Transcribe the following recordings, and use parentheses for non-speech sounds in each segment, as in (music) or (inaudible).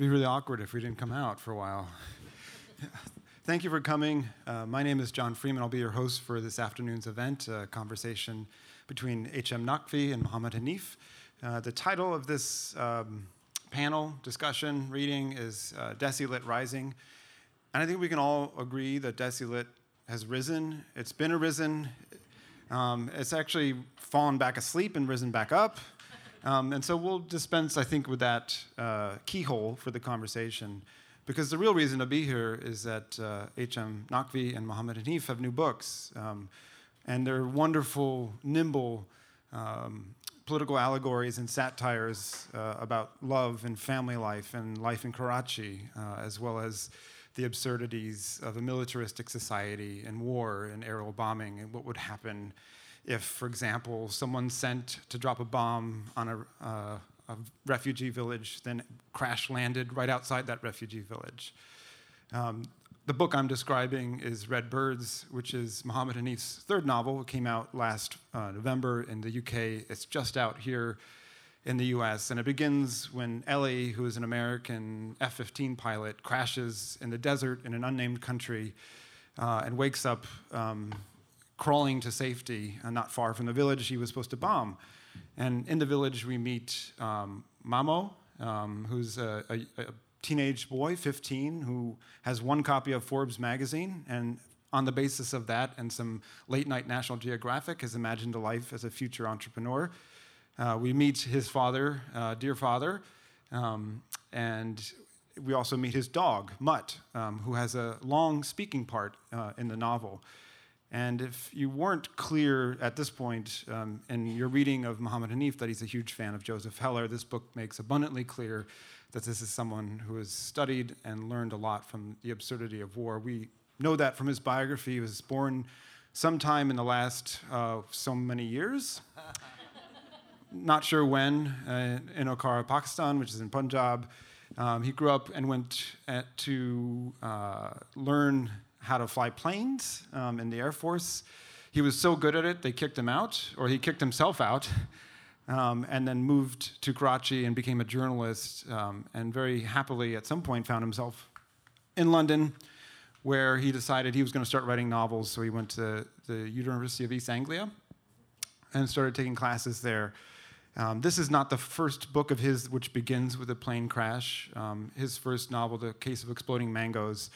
Be really awkward if we didn't come out for a while. (laughs) Thank you for coming. Uh, my name is John Freeman. I'll be your host for this afternoon's event, a conversation between H.M. Naqvi and Muhammad Hanif. Uh, the title of this um, panel discussion reading is uh, Rising. And I think we can all agree that Desi Lit has risen. It's been arisen. Um, it's actually fallen back asleep and risen back up. Um, and so we'll dispense, I think, with that uh, keyhole for the conversation. Because the real reason to be here is that H.M. Uh, Naqvi and Muhammad Hanif have new books. Um, and they're wonderful, nimble um, political allegories and satires uh, about love and family life and life in Karachi, uh, as well as the absurdities of a militaristic society and war and aerial bombing and what would happen if, for example, someone sent to drop a bomb on a, uh, a refugee village, then crash landed right outside that refugee village. Um, the book I'm describing is Red Birds, which is Muhammad Hanif's third novel. It came out last uh, November in the UK. It's just out here in the US. And it begins when Ellie, who is an American F 15 pilot, crashes in the desert in an unnamed country uh, and wakes up um, crawling to safety uh, not far from the village he was supposed to bomb. And in the village, we meet um, Momo, um, who's a, a, a, teenage boy, 15, who has one copy of Forbes magazine. And on the basis of that and some late night National Geographic, has imagined a life as a future entrepreneur. Uh, we meet his father, uh, dear father, um, and we also meet his dog, Mutt, um, who has a long speaking part uh, in the novel. And if you weren't clear at this point um, in your reading of Muhammad Hanif that he's a huge fan of Joseph Heller, this book makes abundantly clear that this is someone who has studied and learned a lot from the absurdity of war. We know that from his biography. He was born sometime in the last uh, so many years. (laughs) Not sure when, uh, in Okara, Pakistan, which is in Punjab. Um, he grew up and went at, to uh, learn how to fly planes um, in the Air Force. He was so good at it, they kicked him out, or he kicked himself out, (laughs) um, and then moved to Karachi and became a journalist, um, and very happily at some point found himself in London, where he decided he was going to start writing novels. So he went to the University of East Anglia and started taking classes there. Um, this is not the first book of his which begins with a plane crash. Um, his first novel, The Case of Exploding Mangoes,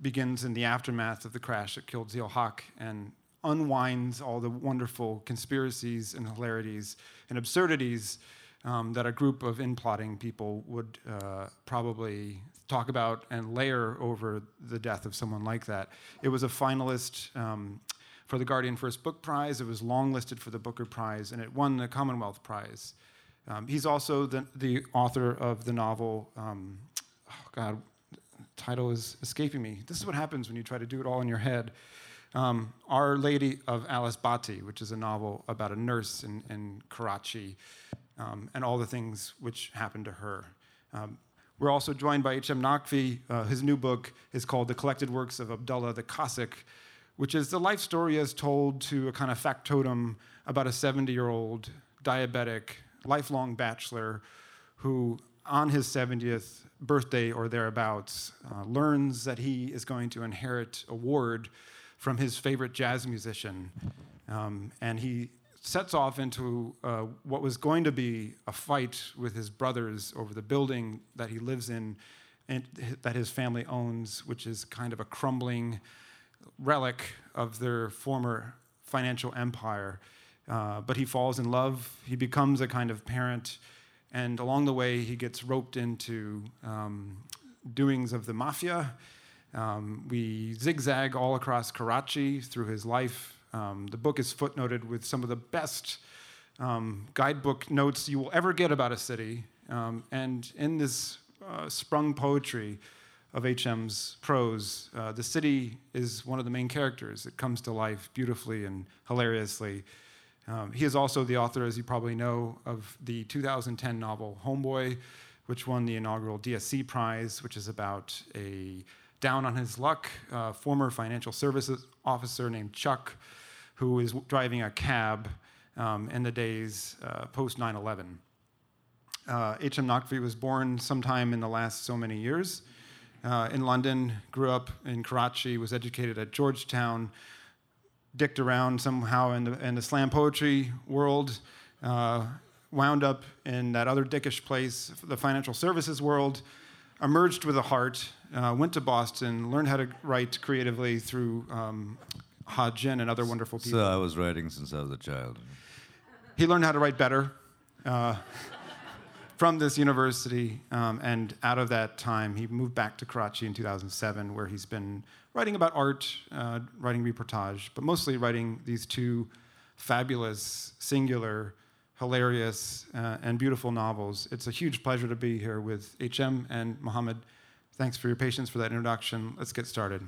begins in the aftermath of the crash that killed Zia Haq and unwinds all the wonderful conspiracies and hilarities and absurdities um, that a group of in-plotting people would uh, probably talk about and layer over the death of someone like that. It was a finalist um, for the Guardian First Book Prize. It was longlisted for the Booker Prize, and it won the Commonwealth Prize. Um, he's also the, the, author of the novel, um, oh God, title is escaping me. This is what happens when you try to do it all in your head. Um, Our Lady of Alice Bhatti, which is a novel about a nurse in, in Karachi um, and all the things which happened to her. Um, we're also joined by H.M. Naqvi. Uh, his new book is called The Collected Works of Abdullah the Cossack, which is the life story as told to a kind of factotum about a 70 year old diabetic, lifelong bachelor who, on his 70th birthday or thereabouts, uh, learns that he is going to inherit a ward from his favorite jazz musician. Um, and he sets off into uh, what was going to be a fight with his brothers over the building that he lives in and that his family owns, which is kind of a crumbling relic of their former financial empire. Uh, but he falls in love. He becomes a kind of parent and along the way, he gets roped into um, doings of the mafia. Um, we zigzag all across Karachi through his life. Um, the book is footnoted with some of the best um, guidebook notes you will ever get about a city. Um, and in this uh, sprung poetry of H.M.'s prose, uh, the city is one of the main characters. It comes to life beautifully and hilariously. Um, he is also the author, as you probably know, of the 2010 novel Homeboy, which won the inaugural DSC Prize, which is about a down on his luck uh, former financial services officer named Chuck, who is driving a cab um, in the days uh, post 9 11. H.M. Naqvi was born sometime in the last so many years uh, in London, grew up in Karachi, was educated at Georgetown, dicked around somehow in the, in the slam poetry world, uh, wound up in that other dickish place, the financial services world, emerged with a heart, uh, went to Boston, learned how to write creatively through um, Ha Jin and other wonderful people. So I was writing since I was a child. He learned how to write better. Uh, from this university, um, and out of that time, he moved back to Karachi in 2007, where he's been writing about art, uh, writing reportage, but mostly writing these two fabulous, singular, hilarious, uh, and beautiful novels. It's a huge pleasure to be here with HM and Mohammed. Thanks for your patience for that introduction. Let's get started.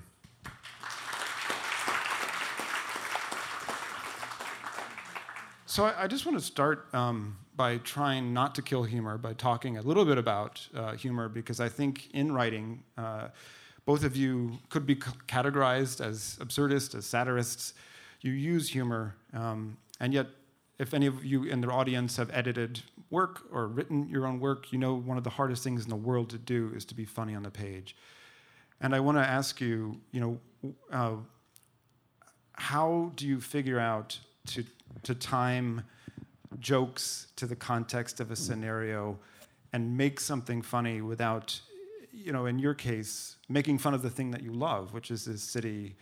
So I, I just want to start um, by trying not to kill humor by talking a little bit about uh, humor because I think in writing, uh, both of you could be categorized as absurdists, as satirists. You use humor, um, and yet, if any of you in the audience have edited work or written your own work, you know one of the hardest things in the world to do is to be funny on the page. And I want to ask you, you know, uh, how do you figure out to to time jokes to the context of a scenario and make something funny without, you know, in your case, making fun of the thing that you love, which is this city,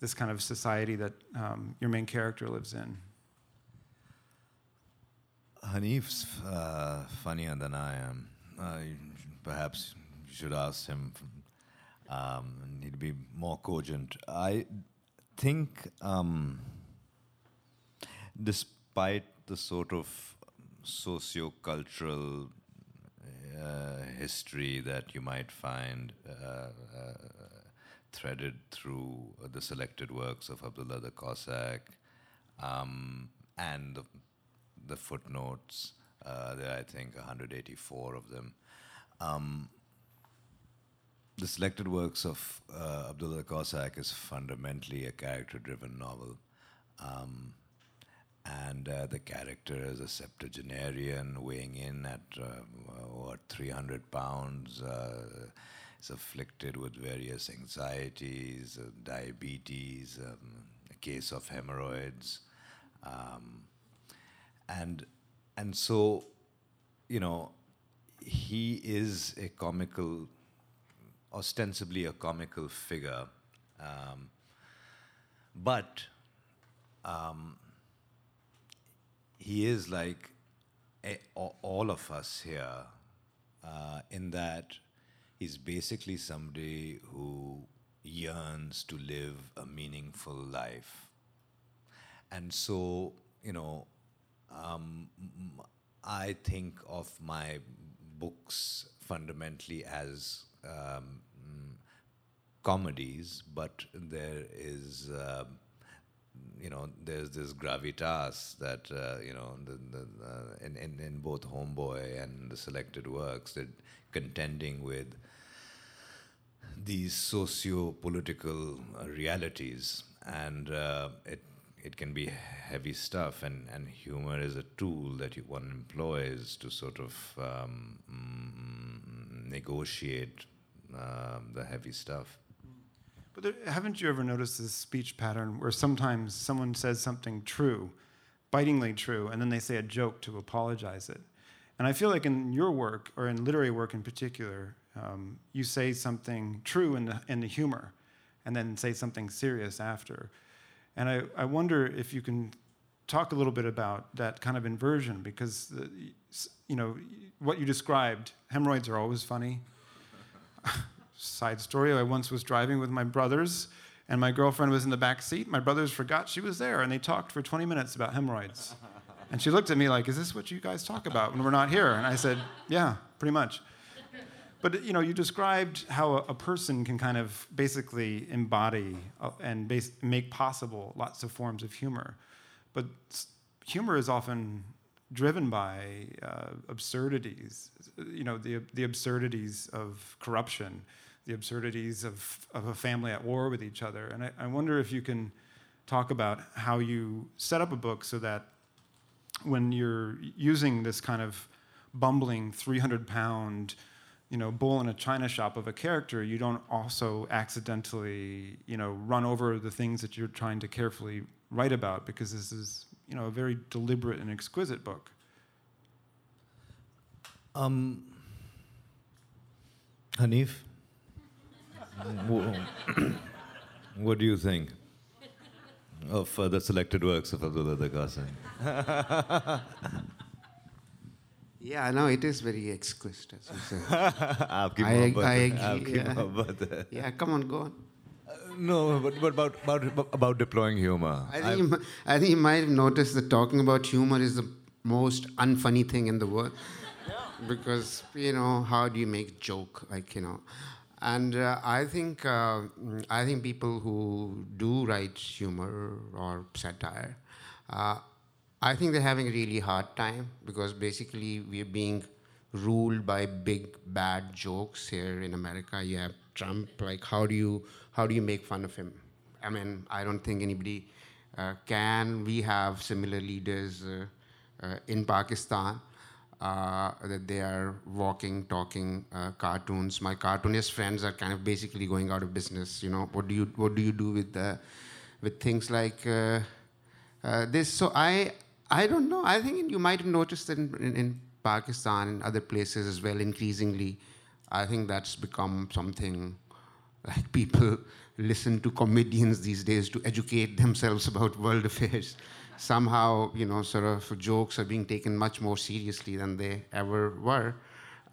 this kind of society that um, your main character lives in. Hanif's uh, funnier than I am. Uh, perhaps you should ask him. Um, he'd be more cogent. I think, um, despite the sort of socio-cultural uh, history that you might find uh, uh, threaded through the selected works of Abdullah the Cossack um, and the, the footnotes. Uh, there are, I think, 184 of them. Um, the selected works of uh, Abdullah the Cossack is fundamentally a character-driven novel. Um, and uh, the character is a septuagenarian weighing in at uh, what 300 pounds uh, is afflicted with various anxieties uh, diabetes um, a case of hemorrhoids um, and and so you know he is a comical ostensibly a comical figure um, but um, he is like a, all of us here, uh, in that he's basically somebody who yearns to live a meaningful life. And so, you know, um, I think of my books fundamentally as um, comedies, but there is. Uh, you know, there's this gravitas that uh, you know, the, the, uh, in, in in both Homeboy and the selected works, that contending with these socio-political uh, realities, and uh, it it can be heavy stuff, and, and humor is a tool that you, one employs to sort of um, mm, negotiate um, the heavy stuff. But there, haven't you ever noticed this speech pattern where sometimes someone says something true, bitingly true, and then they say a joke to apologize it? And I feel like in your work, or in literary work in particular, um, you say something true in the, in the humor, and then say something serious after. And I, I wonder if you can talk a little bit about that kind of inversion, because the, you know what you described, hemorrhoids are always funny. (laughs) Side story I once was driving with my brothers, and my girlfriend was in the back seat. My brothers forgot she was there, and they talked for 20 minutes about hemorrhoids. (laughs) And she looked at me like, Is this what you guys talk about when we're not here? And I said, Yeah, pretty much. But you know, you described how a, person can kind of basically embody uh, and base, make possible lots of forms of humor. But humor is often driven by uh, absurdities, you know, the, the absurdities of corruption, the absurdities of, of a family at war with each other. And I, I wonder if you can talk about how you set up a book so that when you're using this kind of bumbling 300 pound you know bull in a china shop of a character you don't also accidentally you know run over the things that you're trying to carefully write about because this is you know a very deliberate and exquisite book um, Hanif, (clears throat) what do you think of uh, the selected works of Abdullah the Qasem? (laughs) Yeah, no, it is very exquisite, as you say. (laughs) I, I agree. Yeah. yeah, come on, go on. Uh, no, but, but about, about, about deploying humor. I think, you, I think you might have noticed that talking about humor is the most unfunny thing in the world. Yeah. Because, you know, how do you make joke? Like, you know. And uh, I think uh, I think people who do write humor or satire, uh, I think they're having a really hard time because basically we're being ruled by big bad jokes here in America. You have Trump. Like, how do you how do you make fun of him? I mean, I don't think anybody uh, can. We have similar leaders uh, uh, in Pakistan. Uh, that they are walking, talking uh, cartoons. My cartoonist friends are kind of basically going out of business. You know, what do you what do you do with the, with things like uh, this? So I I don't know. I think you might have noticed that in, in, in Pakistan and other places as well, increasingly, I think that's become something (laughs) like people (laughs) listen to comedians these days to educate themselves about world (laughs) affairs. Somehow, you know, sort of jokes are being taken much more seriously than they ever were.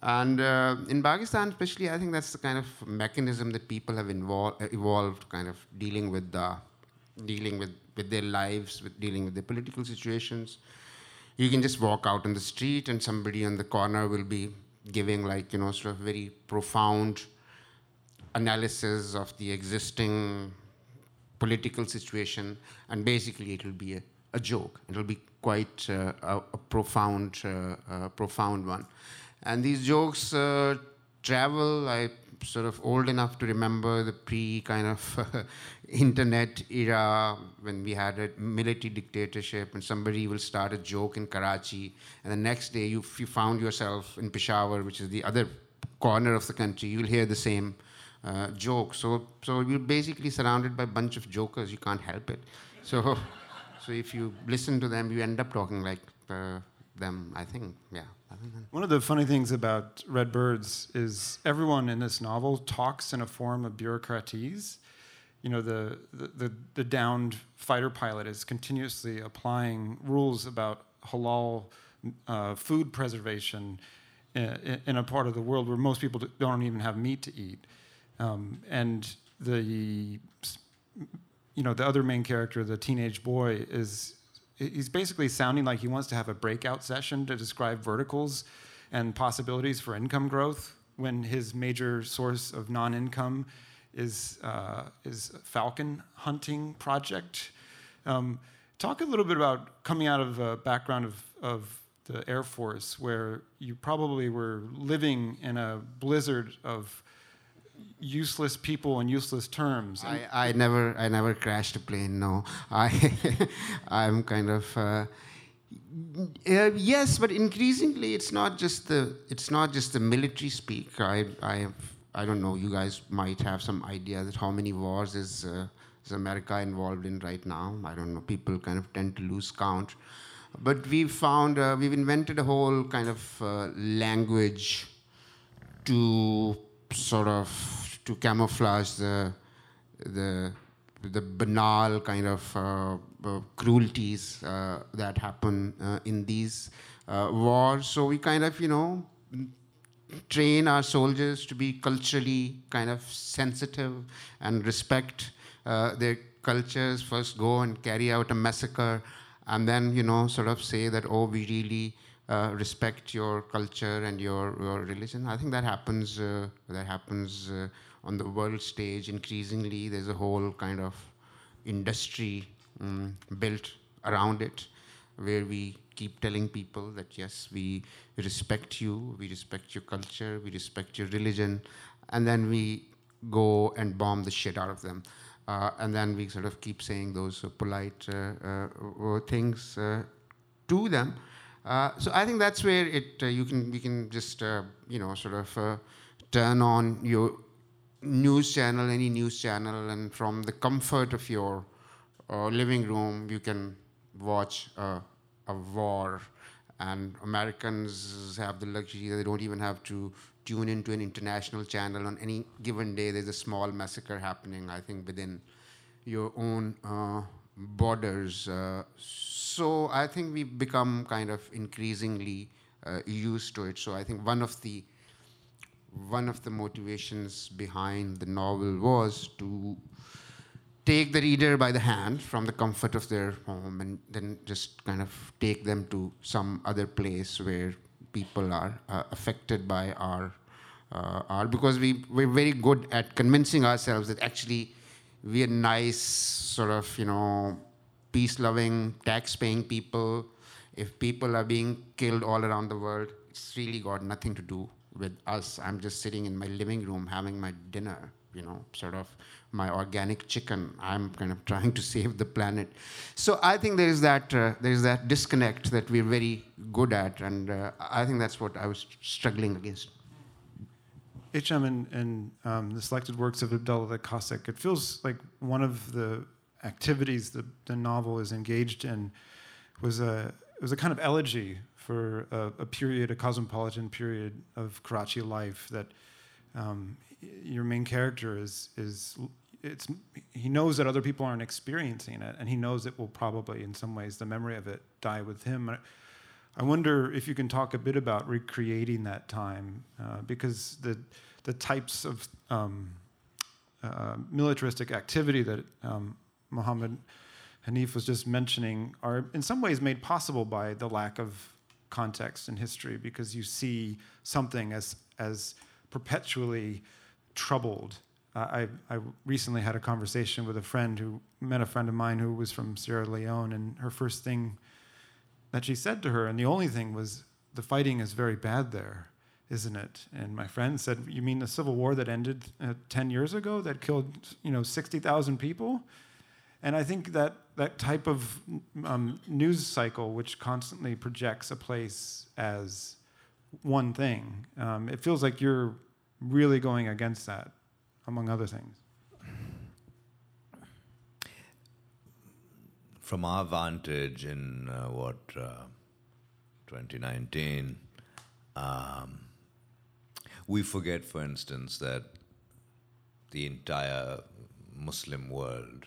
And uh, in Pakistan, especially, I think that's the kind of mechanism that people have evolved, kind of dealing with the, dealing with with their lives, with dealing with their political situations. You can just walk out on the street and somebody on the corner will be giving like, you know, sort of very profound analysis of the existing political situation and basically it will be a, a joke. It will be quite uh, a, a, profound, uh, uh, profound one. And these jokes uh, travel, I sort of old enough to remember the pre kind of (laughs) internet era when we had a military dictatorship and somebody will start a joke in Karachi and the next day you, you found yourself in Peshawar, which is the other corner of the country, you'll hear the same uh, joke. So, so you're basically surrounded by a bunch of jokers. You can't help it. So, (laughs) so if you listen to them, you end up talking like uh, them. I think, yeah. One of the funny things about Red Birds is everyone in this novel talks in a form of bureaucratese. You know, the, the, the, the downed fighter pilot is continuously applying rules about halal uh, food preservation in, in, a part of the world where most people don't even have meat to eat. Um, and the, you know, the other main character, the teenage boy, is he's basically sounding like he wants to have a breakout session to describe verticals and possibilities for income growth when his major source of non-income is uh, is falcon hunting project. Um, talk a little bit about coming out of a background of, of the Air Force, where you probably were living in a blizzard of useless people and useless terms. I, I never I never crashed a plane. No, (laughs) I I'm kind of. Uh, uh, yes, but increasingly, it's not just the it's not just the military speak. I I have, I don't know. You guys might have some idea that how many wars is uh, is America involved in right now. I don't know. People kind of tend to lose count, but we've found uh, we've invented a whole kind of uh, language to sort of to camouflage the the the banal kind of uh, uh, cruelties uh, that happen uh, in these uh, wars. So we kind of, you know, train our soldiers to be culturally kind of sensitive and respect their cultures. First, go and carry out a massacre, and then, you know, sort of say that, oh, we really uh, respect your culture and your, your religion. I think that happens. Uh, that happens uh, on the world stage increasingly. There's a whole kind of industry um, built around it, where we keep telling people that yes, we respect you, we respect your culture, we respect your religion, and then we go and bomb the shit out of them. Uh, and then we sort of keep saying those uh, polite uh, things to them Uh, so I think that's where it uh, you can we can just uh, you know sort of uh, turn on your news channel, any news channel, and from the comfort of your uh, living room, you can watch a war. And Americans have the luxury that they don't even have to tune into an international channel on any given day. There's a small massacre happening, I think, within your own uh, borders. Uh, so I think we've become kind of increasingly uh, used to it. So I think one of the one of the motivations behind the novel was to take the reader by the hand from the comfort of their home and then just kind of take them to some other place where people are uh, affected by our uh, art because we, we're very good at convincing ourselves that actually we're nice, sort of, you know, peace loving, tax paying people. If people are being killed all around the world, it's really got nothing to do with us. I'm just sitting in my living room having my dinner, you know, sort of my organic chicken. I'm kind of (laughs) trying to save the planet. So I think there is that uh, there is that disconnect that we're very good at, and uh, I think that's what I was struggling against. HM and, and um, the selected works of Abdullah the Cossack, it feels like one of the activities the, the novel is engaged in was a, was a kind of elegy for a, a period, a cosmopolitan period of Karachi life that um, your main character is, is it's, he knows that other people aren't experiencing it, and he knows it will probably, in some ways, the memory of it die with him. I wonder if you can talk a bit about recreating that time, uh, because the the types of um, uh, militaristic activity that um, Muhammad Hanif was just mentioning are in some ways made possible by the lack of context in history because you see something as, as perpetually troubled. Uh, I, I recently had a conversation with a friend who met a friend of mine who was from Sierra Leone, and her first thing that she said to her, and the only thing was, the fighting is very bad there, isn't it? And my friend said, You mean the civil war that ended uh, 10 years ago that killed, you know, 60,000 people? And I think that that type of um, news cycle, which constantly projects a place as one thing, um, it feels like you're really going against that, among other things. From our vantage in uh, what uh, 2019, um, we forget, for instance, that the entire Muslim world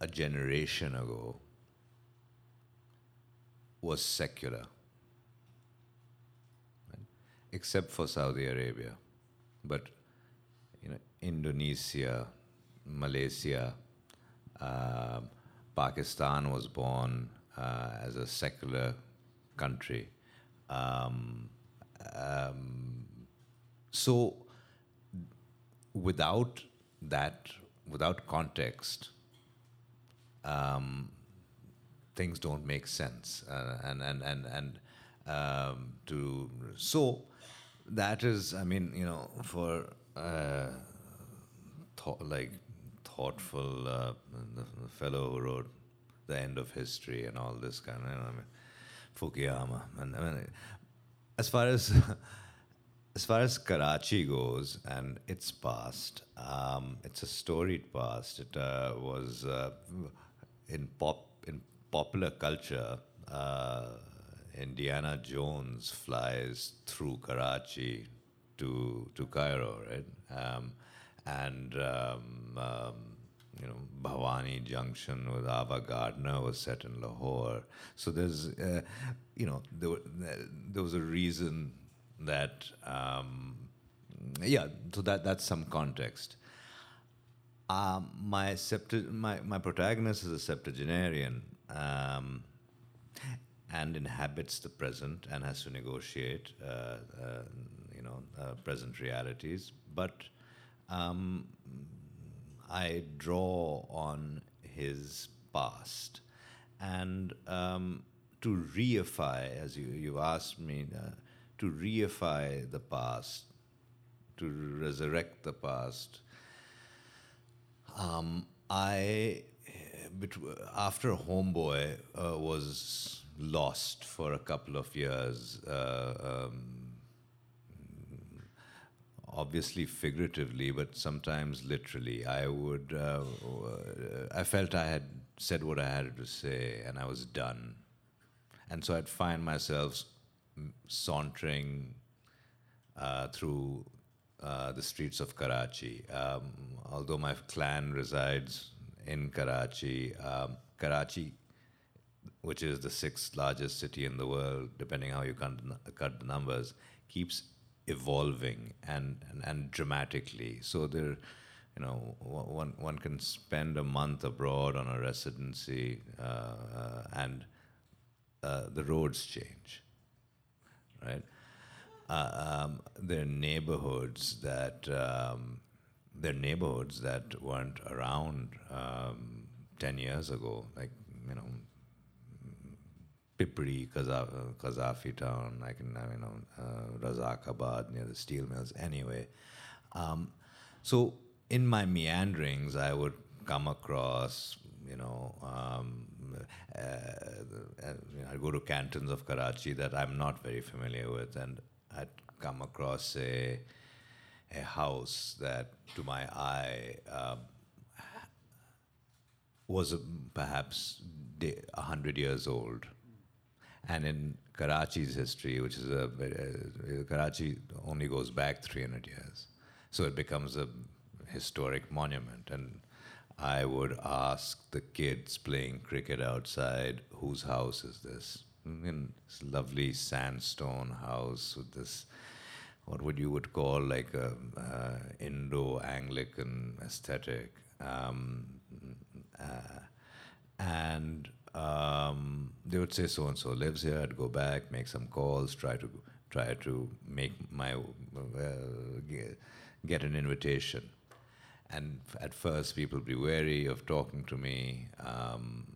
a generation ago was secular, right? except for Saudi Arabia. But you know, Indonesia, Malaysia, uh, Pakistan was born uh, as a secular country. Um, um, so, without that, without context, um, things don't make sense. Uh, and and and and um, to so that is, I mean, you know, for uh, like thoughtful uh, the, the, fellow who wrote the end of history and all this kind of, you know, I mean, Fukuyama, and I mean, as far as (laughs) as far as Karachi goes and its past, um, it's a storied past. It uh, was uh, in pop in popular culture, uh, Indiana Jones flies through Karachi to to Cairo, right? Um, and um, um, you know, Bhowani Junction with Ava Gardner was set in Lahore. So there's, uh, you know, there, there was a reason that, um, yeah. So that that's some context. Um, my, septu- my, my protagonist is a septuagenarian um, and inhabits the present and has to negotiate, uh, uh, you know, uh, present realities. But um, I draw on his past. And um, to reify, as you, you asked me, uh, to reify the past, to resurrect the past um, I after Homeboy uh, was lost for a couple of years, uh, um, obviously figuratively, but sometimes literally, I would. Uh, I felt I had said what I had to say, and I was done. And so I'd find myself sauntering uh, through uh, the streets of Karachi. Um, although my clan resides in Karachi, um, Karachi, which is the sixth largest city in the world, depending how you cut the numbers, keeps evolving and, and, and dramatically. So there, you know, one, one can spend a month abroad on a residency uh, uh, and uh, the roads change, right? Uh, um, there are neighborhoods that um, there are neighborhoods that weren't around um, ten years ago, like you know, Pipri, Qazafi town, I can, you know, uh, Razakabad near the steel mills. Anyway, um, so in my meanderings, I would come across, you know, um, uh, uh, I'd go to cantons of Karachi that I'm not very familiar with, and I'd come across a a house that, to my eye, uh, was perhaps a hundred years old. And in Karachi's history, which is a uh, Karachi only goes back 300 years, so it becomes a historic monument. And I would ask the kids playing cricket outside, whose house is this? in this lovely sandstone house with this what would you would call like a uh, Indo-Anglican aesthetic, um, uh, and um, they would say so and so lives here. I'd go back, make some calls, try to try to make my uh, get an invitation. And at first, people would be wary of talking to me. Um,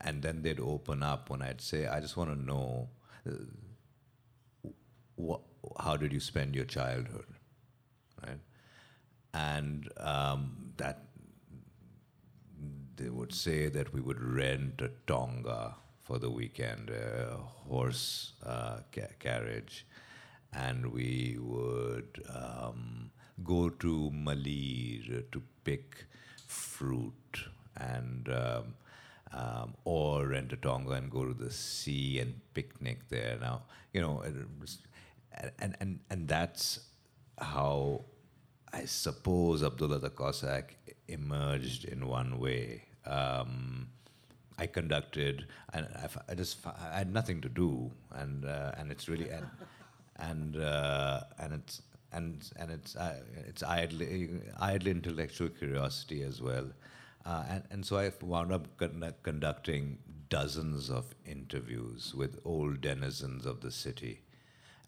and then they'd open up when I'd say, I just want to know uh, what, how did you spend your childhood, right? And um, that they would say that we would rent a tonga for the weekend, a horse uh, ca- carriage, and we would um, go to Malir to pick fruit and. Um, um, or rent a tonga and go to the sea and picnic there. Now, you know, and and and that's how I suppose Abdullah the Cossack emerged in one way. Um, I conducted, and I, I, just I had nothing to do, and uh, and it's really and and uh, and it's and and it's uh, it's idle idle intellectual curiosity as well. Uh, and, and so I wound up con- conducting dozens of interviews with old denizens of the city.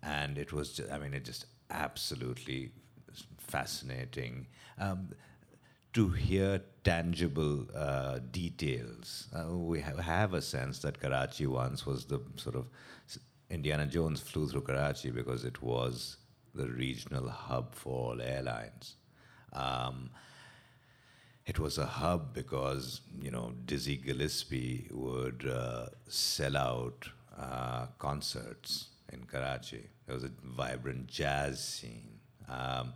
And it was, just, I mean, it just absolutely fascinating um, to hear tangible uh, details. Uh, we have, have a sense that Karachi once was the sort of Indiana Jones flew through Karachi because it was the regional hub for all airlines. Um, it was a hub because you know Dizzy Gillespie would uh, sell out uh, concerts in Karachi. There was a vibrant jazz scene. Um,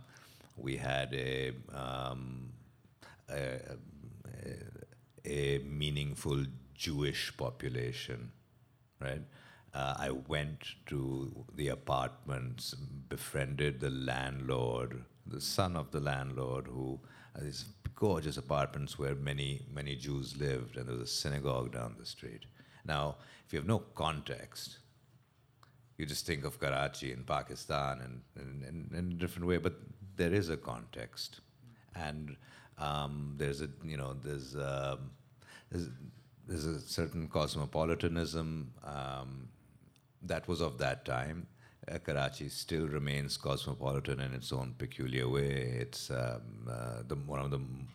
we had a, um, a, a, meaningful Jewish population, right? Uh, I went to the apartments, befriended the landlord, the son of the landlord, who uh, these gorgeous apartments where many, many Jews lived, and there was a synagogue down the street. Now, if you have no context, you just think of Karachi in Pakistan and in, a different way, but there is a context. And um, there's a, you know, there's, um, there's, there's, a certain cosmopolitanism um, that was of that time uh, Karachi still remains cosmopolitan in its own peculiar way. It's um, uh, the, one of the m-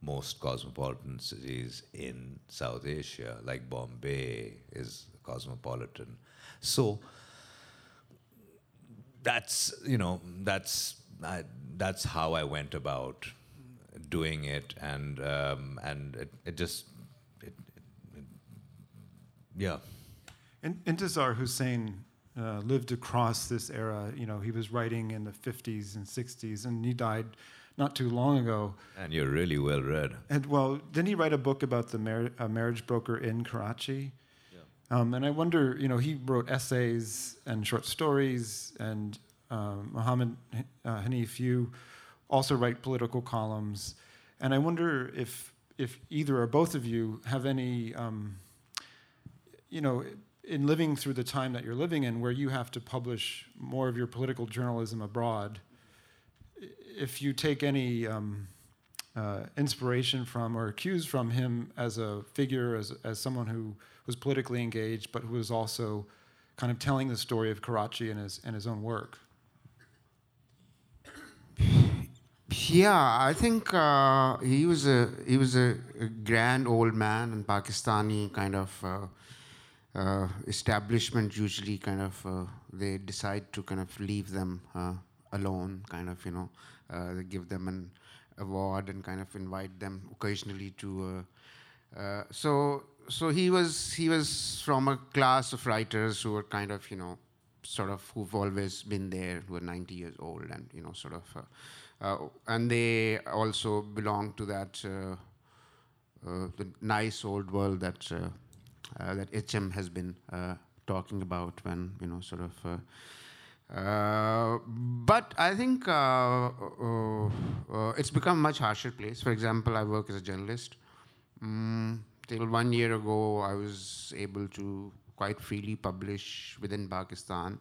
most cosmopolitan cities in South Asia, like Bombay is cosmopolitan. So that's you know that's I, that's how I went about doing it, and um, and it, it just it Yeah. In, Intizar Hussain uh, lived across this era. You know, he was writing in the 50s and 60s, and he died not too long ago. And you're really well read. And well, didn't he write a book about the mar- marriage broker in Karachi? Um, and I wonder, you know, he wrote essays and short stories, and um, Muhammad uh, Hanif, you also write political columns. And I wonder if, if either or both of you have any, um, you know, in living through the time that you're living in, where you have to publish more of your political journalism abroad, if you take any um, uh, inspiration from or cues from him as a figure, as, as someone who was politically engaged, but who was also kind of telling the story of Karachi in his, in his own work. (clears throat) Yeah, I think uh, he was a he was a, a, grand old man in Pakistani kind of uh, uh, establishment. Usually, kind of uh, they decide to kind of leave them uh, alone. Kind of you know, uh, they give them an award and kind of invite them occasionally to. so so he was he was from a class of writers who were kind of you know sort of who've always been there who are 90 years old and you know sort of and they also belong to that uh, uh the nice old world that uh, uh, that HM has been talking about when you know sort of but I think it's become a much harsher place. For example, I work as a journalist. Mm, till one year ago, I was able to quite freely publish within Pakistan.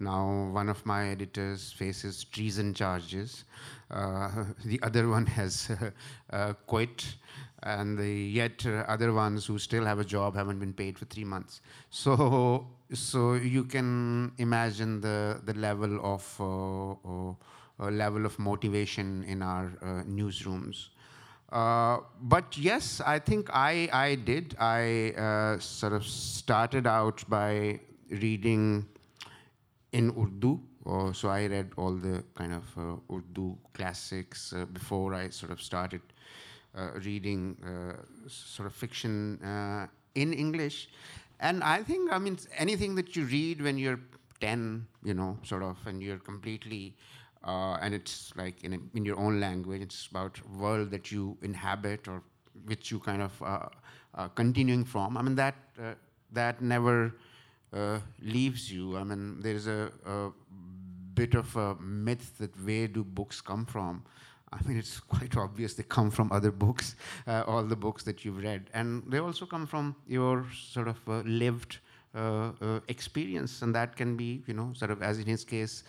Now, one of my editors faces treason charges. Uh, (laughs) the other one has (laughs) uh, quit, and the yet uh, other ones who still have a job haven't been paid for three months. So, (laughs) so you can imagine the the level of uh, uh, level of motivation in our uh, newsrooms. Uh, but yes, I think I, I did. I uh, sort of started out by reading in Urdu. Uh, so I read all the kind of uh, Urdu classics uh, before I sort of started reading sort of fiction in English. And I think, I mean, anything that you read when you're 10, you know, sort of, and you're completely uh, and it's like in, a, in your own language. It's about world that you inhabit or which you kind of uh, uh, continuing from. I mean that uh, that never uh, leaves you. I mean there is a, a, bit of a myth that where do books come from. I mean, it's (laughs) quite obvious they come from other books, uh, all the books that you've read. And they also come from your sort of lived experience. And that can be, you know, sort of, as in his case,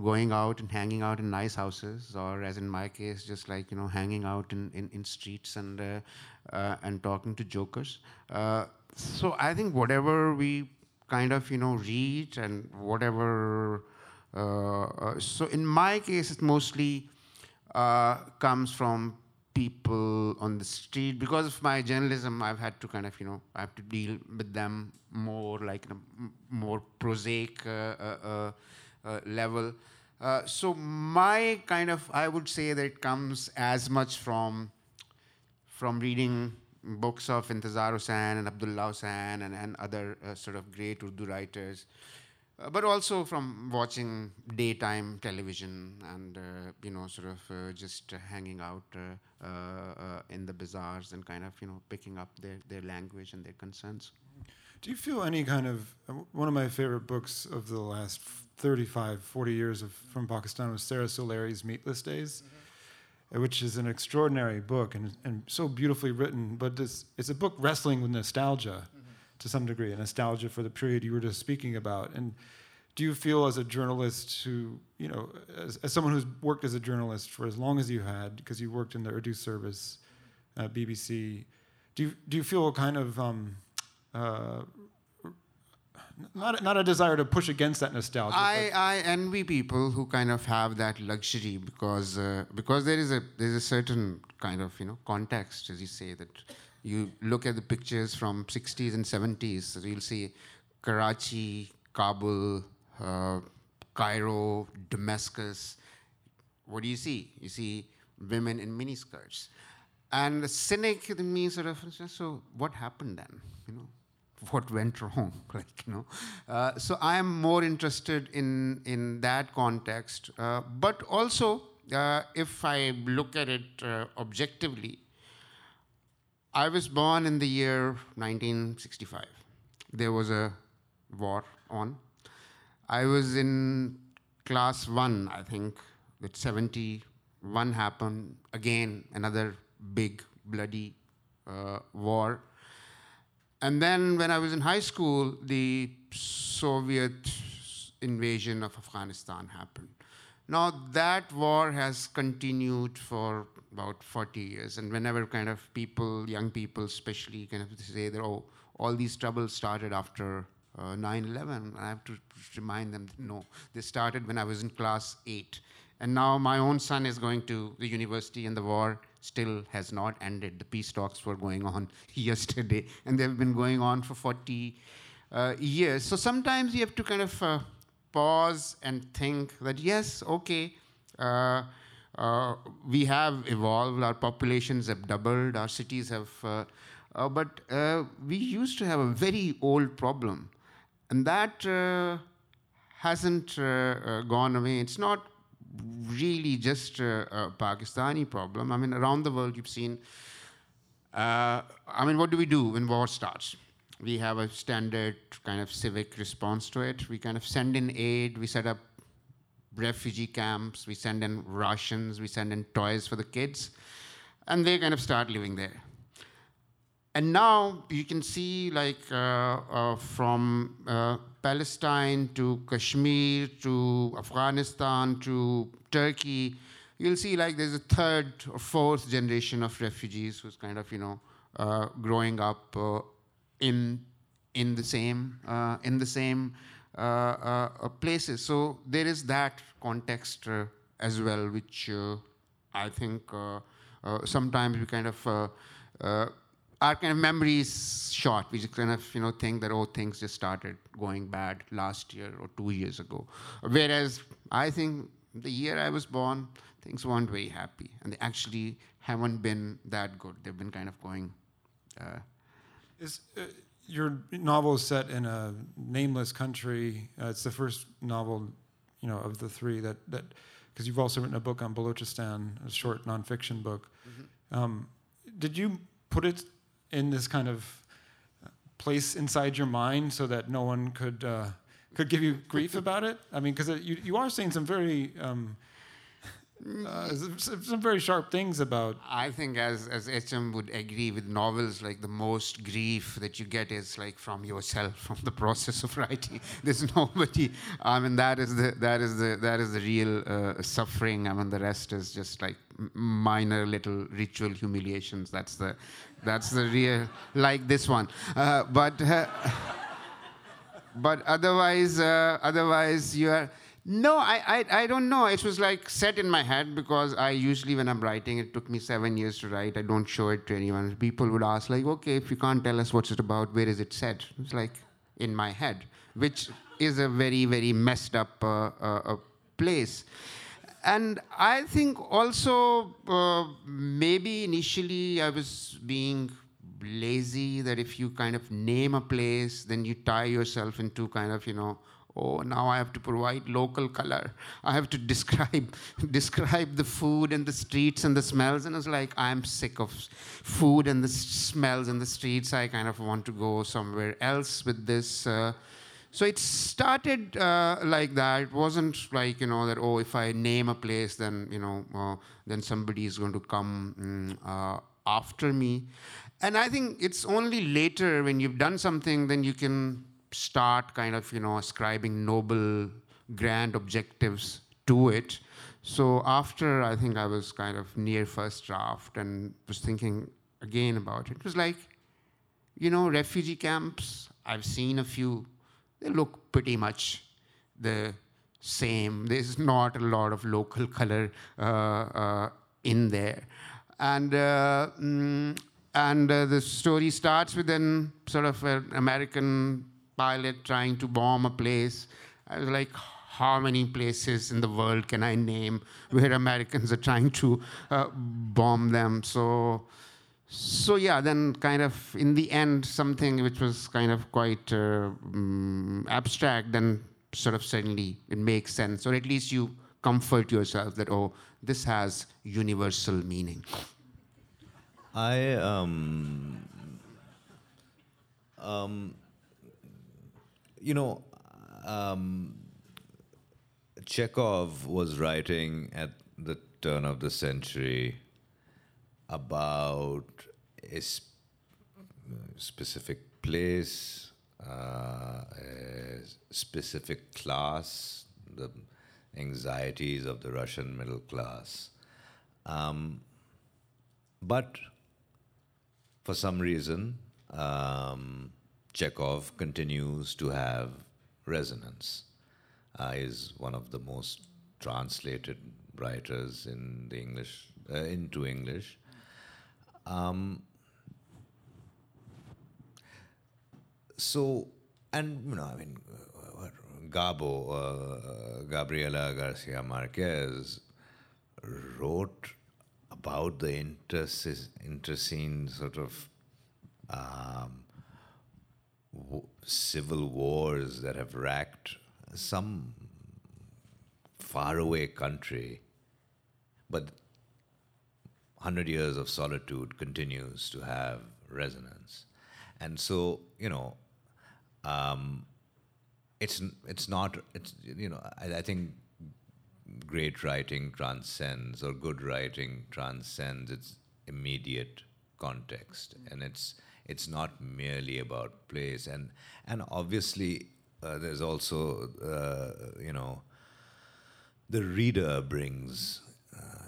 going out and hanging out in nice houses, or as in my case, just like you know, hanging out in, in, in streets and uh, uh, and talking to jokers. Uh, so I think whatever we kind of you know read and whatever. Uh, uh, so in my case, it mostly uh, comes from people on the street because of my journalism. I've had to kind of you know I have to deal with them more like you know, more prosaic uh, level. Uh, so my kind of, I would say that it comes as much from from reading books of Intizar Hussain and Abdullah Hussain and, and other uh, sort of great Urdu writers, uh, but also from watching daytime television and, uh, you know, sort of uh, just hanging out in the bazaars and kind of, you know, picking up their, their language and their concerns. Do you feel any kind of, one of my favorite books of the last 35, 40 years of, from Pakistan was Sara Suleri's Meatless Days, mm-hmm. Which is an extraordinary book and, and so beautifully written. But it's, it's a book wrestling with nostalgia mm-hmm. to some degree, a nostalgia for the period you were just speaking about. And do you feel as a journalist who, you know, as, as someone who's worked as a journalist for as long as you had, because you worked in the Urdu service at BBC, do you, do you feel a kind of um, uh, not, not a desire to push against that nostalgia. I, I envy people who kind of have that luxury because uh, because there is a there's a certain kind of you know context as you say that you look at the pictures from 60s and 70s so you'll see Karachi, Kabul, uh, Cairo, Damascus. What do you see? You see women in miniskirts. And the cynic in me sort of, so what happened then? You know, what went wrong, (laughs) like you know. Uh, so I am more interested in in that context, uh, but also uh, if I look at it uh, objectively, I was born in the year 1965. There was a war on. I was in class one, I think, with 71 happened. Again, another big, bloody uh, war. And then when I was in high school, the Soviet invasion of Afghanistan happened. Now, that war has continued for about 40 years. And whenever kind of people, young people especially, kind of say that, oh, all these troubles started after 9-11, uh, I have to remind them, no, they started when I was in class 8. And now my own son is going to the university and the war still has not ended. The peace talks were going on (laughs) yesterday, and they've been going on for 40 uh, years. So sometimes you have to kind of uh, pause and think that, yes, okay, uh, uh we have evolved, our populations have doubled, our cities have, uh, uh, but we used to have a very old problem. And that hasn't gone away. It's not really just a, a, Pakistani problem. I mean, around the world, you've seen. Uh, I mean, what do we do when war starts? We have a standard kind of civic response to it. We kind of send in aid. We set up refugee camps. We send in rations. We send in toys for the kids, and they kind of start living there. And now you can see, like, uh, uh, from uh, Palestine to Kashmir to Afghanistan to Turkey, you'll see like there's a third or fourth generation of refugees who's kind of, you know, uh, growing up uh, in in the same uh, in the same uh, uh, places. So there is that context uh, as well, which I think sometimes we kind of our kind of memory is short. We just kind of you know think that oh things just started going bad last year or two years ago. Whereas I think the year I was born, things weren't very happy, and they actually haven't been that good. They've been kind of going. Uh, is uh, your novel is set in a nameless country? Uh, it's the first novel, you know, of the three that that because you've also written a book on Balochistan, a short nonfiction book. Mm-hmm. Um, did you put it in this kind of place inside your mind so that no one could uh, could give you grief about it? I mean, because you you are saying some very um, uh, some very sharp things about. I think, as as H.M. would agree with novels, like the most grief that you get is like from yourself, (laughs) from the process of writing. (laughs) There's nobody. I mean, that is the that is the that is the real uh, suffering. I mean, the rest is just like minor little ritual humiliations. That's the that's the real like this one. Uh, but. Uh, but otherwise, uh, otherwise you are no, I, I, I don't know. It was like set in my head because I usually, when I'm writing, it took me seven years to write. I don't show it to anyone. People would ask, like, okay, if you can't tell us what's it about, where is it set? It's like in my head, which is a very, very messed up uh, uh, place. And I think also uh, maybe initially I was being lazy that if you kind of name a place, then you tie yourself into kind of, you know, oh now i have to provide local color. (laughs) I have to describe (laughs) describe the food and the streets and the smells. And it's like i'm sick of food and the smells and the streets. I kind of want to go somewhere else with this uh, so it started uh, like that. It wasn't like you know that oh if i name a place then you know uh, then somebody is going to come mm, after me. And i think it's only later when you've done something then you can start kind of, you know, ascribing noble, grand objectives to it. So after I think I was kind of near first draft and was thinking again about it, it was like, you know, refugee camps, I've seen a few, they look pretty much the same. There's not a lot of local (laughs) color uh, uh, in there. And, uh, mm, and uh, the story starts with an sort of an American pilot trying to bomb a place. I was like, how many places in the world can I name where (laughs) Americans are trying to uh, bomb them? So, so yeah, then kind of in the end, something which was kind of quite uh, um, abstract, then sort of suddenly it makes sense, or at least you comfort yourself that oh, this has universal meaning. I um, um, you know, um, Chekhov was writing at the turn of the century about a sp- specific place, uh, a specific class, the anxieties of the Russian middle class. Um, but for some reason, um, Chekhov continues to have resonance. Uh, is one of the most translated writers in the English uh, into English. Um, so, and you know, I mean, Gabo, uh, Gabriel Garcia Marquez wrote about the interscene sort of um, w- civil wars that have racked some faraway country, but 100 years of solitude continues to have resonance. And so, you know, um, it's, it's not, it's, you know, I, I think great writing transcends or good writing transcends its immediate context. And it's it's not merely about place. And and obviously uh, there's also uh, you know the reader brings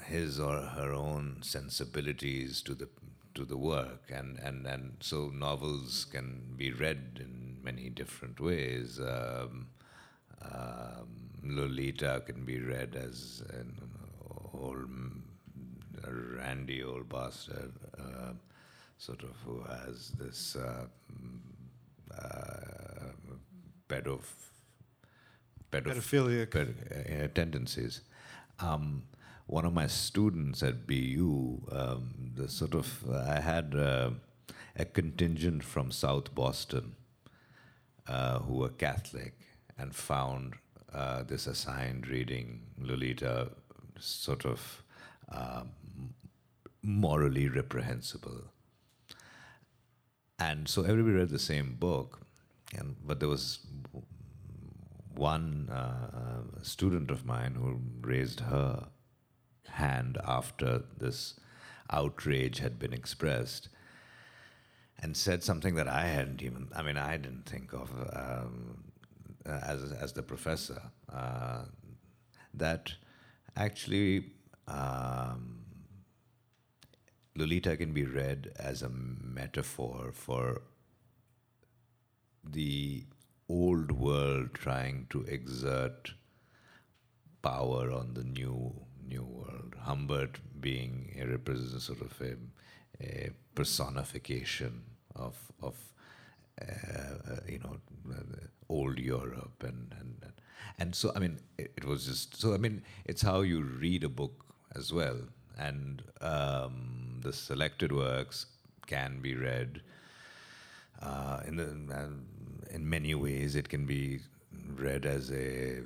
his or her own sensibilities to the to the work. And and and so novels can be read in many different ways. Um, um, Lolita can be read as an old randy old bastard uh, sort of who has this uh, uh, pedof- pedof- pedophilic ped- uh, tendencies. Um, one of my students at BU, um, the sort of I had uh, a contingent from South Boston uh, who were Catholic and found uh, this assigned reading Lolita sort of um, morally reprehensible. And so everybody read the same book, and but there was one uh, student of mine who raised her hand after this outrage had been expressed and said something that I hadn't even, I mean, I didn't think of um, as, as the professor, uh, that actually um, Lolita can be read as a metaphor for the old world trying to exert power on the new new world. Humbert being a represent sort of a, a personification of of uh, uh, you know old Europe and and and so I mean it, it, was just so I mean it's how you read a book as well and um, the selected works can be read uh, in the in many ways it can be read as a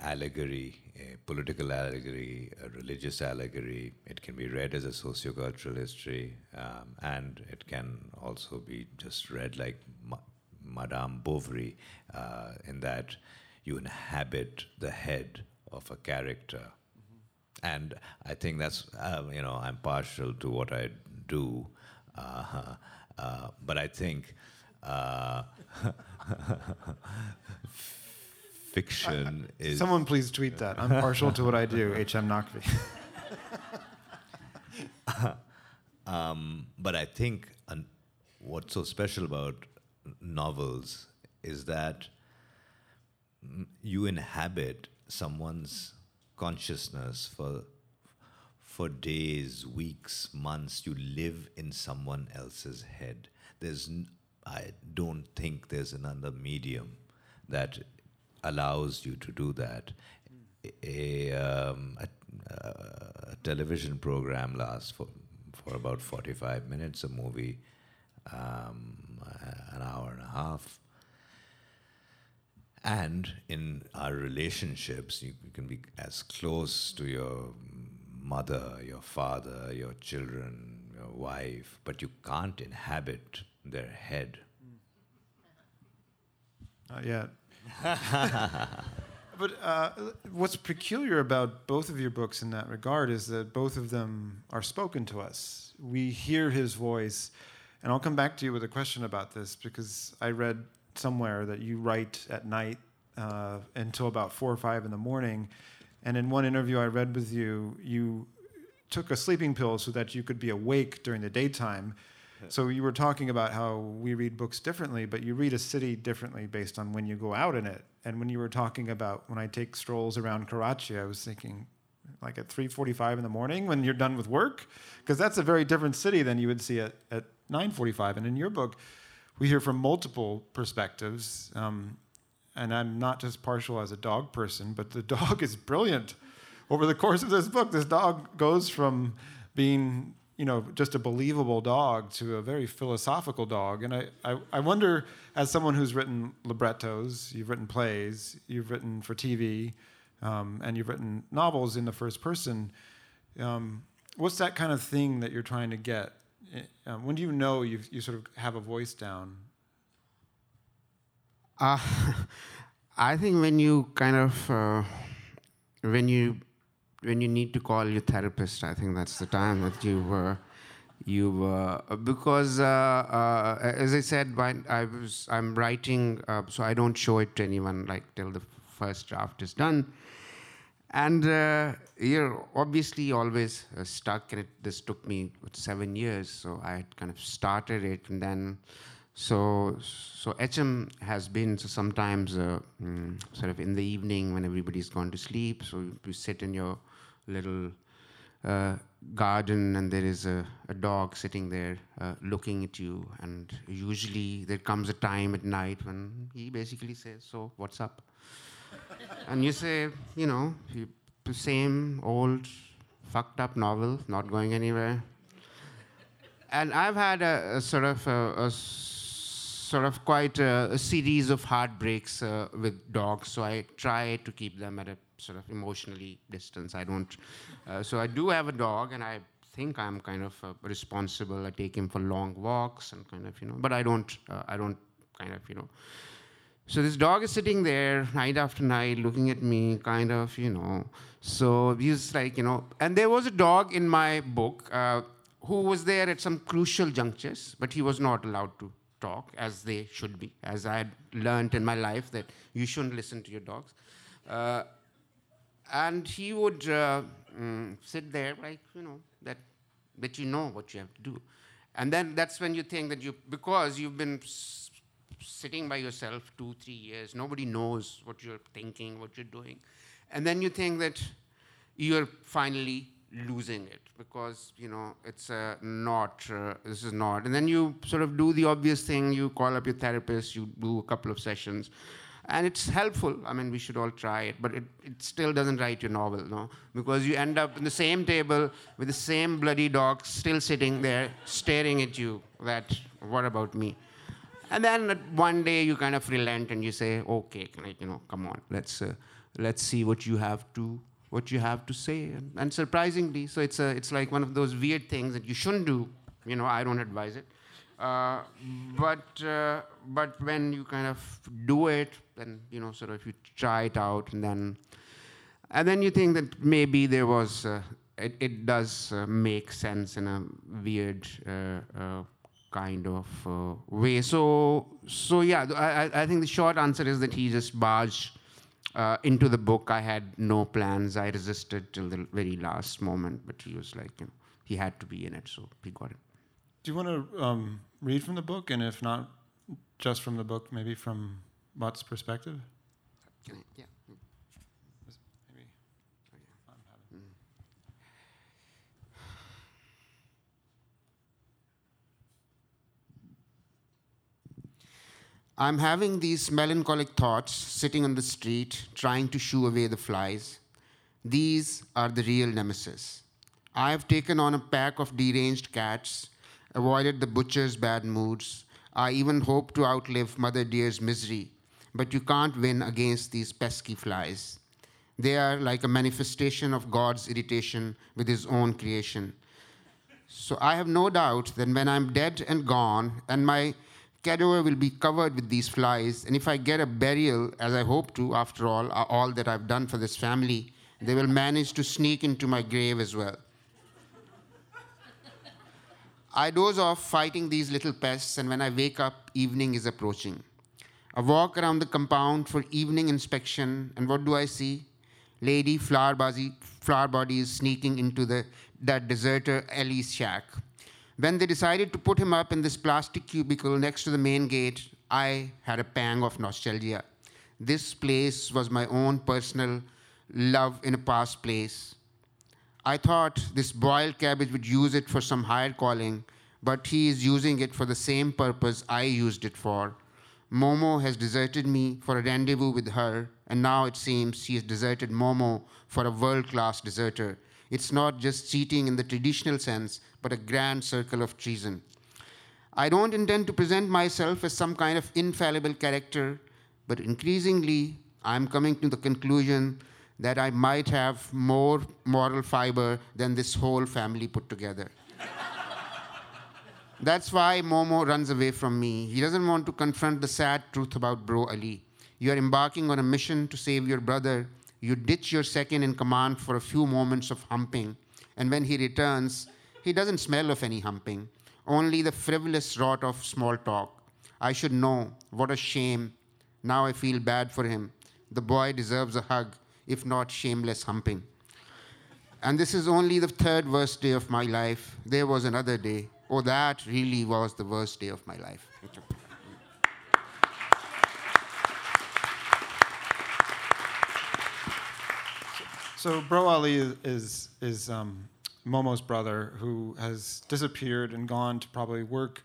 allegory, political allegory, a religious allegory. It can be read as a sociocultural history, um, and it can also be just read like Ma- Madame Bovary, uh, in that you inhabit the head of a character. Mm-hmm. And I think that's, uh, you know, I'm partial to what I do, uh, uh but I think (laughs) (laughs) fiction is. Someone please tweet that. I'm (laughs) partial to what I do, H.M. Naqvi. (laughs) um, but I think an, what's so special about novels is that you inhabit someone's consciousness for for days, weeks, months. You live in someone else's head. There's I don't think there's another medium that allows you to do that. A, um, a, a television program lasts for for about 45 minutes, a movie um, an hour and a half. And in our relationships, you, you can be as close to your mother, your father, your children, your wife, but you can't inhabit their head. Not yet. (laughs) but uh, what's peculiar about both of your books in that regard is that both of them are spoken to us. We hear his voice. And I'll come back to you with a question about this because I read somewhere that you write at night uh, until about four or five in the morning. And in one interview I read with you, you took a sleeping pill so that you could be awake during the daytime. So you were talking about how we read books differently, but you read a city differently based on when you go out in it. And when you were talking about when I take strolls around Karachi, I was thinking, like at 3:45 in the morning when you're done with work, because that's a very different city than you would see at, at 9:45. And in your book, we hear from multiple perspectives. Um, and I'm not just partial as a dog person, but the (laughs) dog is brilliant. Over the course of this book, this dog goes from being, you know, just a believable dog to a very philosophical dog. And I, I, I wonder, as someone who's written librettos, you've written plays, you've written for TV, um, and you've written novels in the first person. Um, what's that kind of thing that you're trying to get? Um, when do you know you you sort of have a voice down? Uh, (laughs) I think when you kind of uh, when you when you need to call your therapist, I think that's the time that you were you were because uh, uh, as I said, I was I'm writing, uh, so I don't show it to anyone like till the first draft is done, and uh, you're obviously always uh, stuck. And it, this took me seven years, so I had kind of started it, and then so, so HM has been so sometimes uh, mm, sort of in the evening when everybody's gone to sleep. So you sit in your little uh, garden and there is a, a dog sitting there uh, looking at you. And usually there comes a time at night when he basically says, "So what's up?" (laughs) and you say, you know, the same old fucked up novel, not going anywhere. And I've had a, a sort of a, a sort of quite a, a series of heartbreaks uh, with dogs, so I try to keep them at a sort of emotionally distance. I don't. Uh, so I do have a dog, and I think I'm kind of uh, responsible. I take him for long walks and kind of you know, but I don't. Uh, I don't kind of you know. So this dog is sitting there night after night, looking at me, kind of you know. So he's like you know, and there was a dog in my book. Uh, who was there at some crucial junctures, but he was not allowed to talk as they should be, as I had learned in my life that you shouldn't listen to your dogs. And he would uh, mm, sit there like, you know, that, that you know what you have to do. And then that's when you think that you, because you've been sitting by yourself two, three years, nobody knows what you're thinking, what you're doing. And then you think that you're finally losing it because you know it's uh, not uh, this is not and then you sort of do the obvious thing you call up your therapist you do a couple of sessions and it's helpful i mean we should all try it but it, it still doesn't write your novel no because you end up in the same table with the same bloody dog still sitting there staring at you that what about me and then one day you kind of relent and you say okay can I, you know come on let's uh, let's see what you have to what you have to say. And, and, surprisingly, so it's, a, it's like one of those weird things that you shouldn't do. You know, I don't advise it. Uh, but, uh, but when you kind of do it, then, you know, sort of you try it out and then, and then you think that maybe there was, uh, it, it does uh, make sense in a weird uh, uh, kind of way. So, so yeah, I, I think the short answer is that he just barged uh, into the book, I had no plans. I resisted till the very last moment, but he was like, you know, he had to be in it, so he got it. Do you want to um, read from the book, and if not just from the book, maybe from Mutt's perspective? I, yeah. I'm having these melancholic thoughts sitting on the street, trying to shoo away the flies. These are the real nemesis. I have taken on a pack of deranged cats, avoided the butcher's bad moods. I even hope to outlive Mother Dear's misery, but you can't win against these pesky flies. They are like a manifestation of God's irritation with his own creation. So I have no doubt that when I'm dead and gone, and my cadaver will be covered with these flies, and if I get a burial, as I hope to, after all, all that I've done for this family, they will manage to sneak into my grave as well. I doze off fighting these little pests, and when I wake up, evening is approaching. I walk around the compound for evening inspection, and what do I see? Lady flower, body, flower bodies sneaking into the, that deserter Ellie's shack. When they decided to put him up in this plastic cubicle next to the main gate, I had a pang of nostalgia. This place was my own personal love in a past place. I thought this boiled cabbage would use it for some higher calling, but he is using it for the same purpose I used it for. Momo has deserted me for a rendezvous with her, and now it seems she has deserted Momo for a world class deserter. It's not just cheating in the traditional sense, but a grand circle of treason. I don't intend to present myself as some kind of infallible character, but increasingly, I'm coming to the conclusion that I might have more moral fiber than this whole family put together. That's why Momo runs away from me. He doesn't want to confront the sad truth about Bro Ali. You are embarking on a mission to save your brother. You ditch your second in command for a few moments of humping. And when he returns, he doesn't smell of any humping, only the frivolous rot of small talk. I should know. What a shame. Now I feel bad for him. The boy deserves a hug if not shameless humping. And this is only the third worst day of my life. There was another day. Oh, that really was the worst day of my life. So Bro Ali is is, is um, Momo's brother who has disappeared and gone to probably work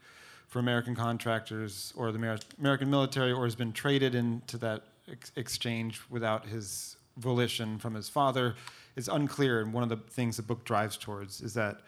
for American contractors or the Amer- American military, or has been traded into that ex- exchange without his volition from his father It's unclear. And one of the things the book drives towards is that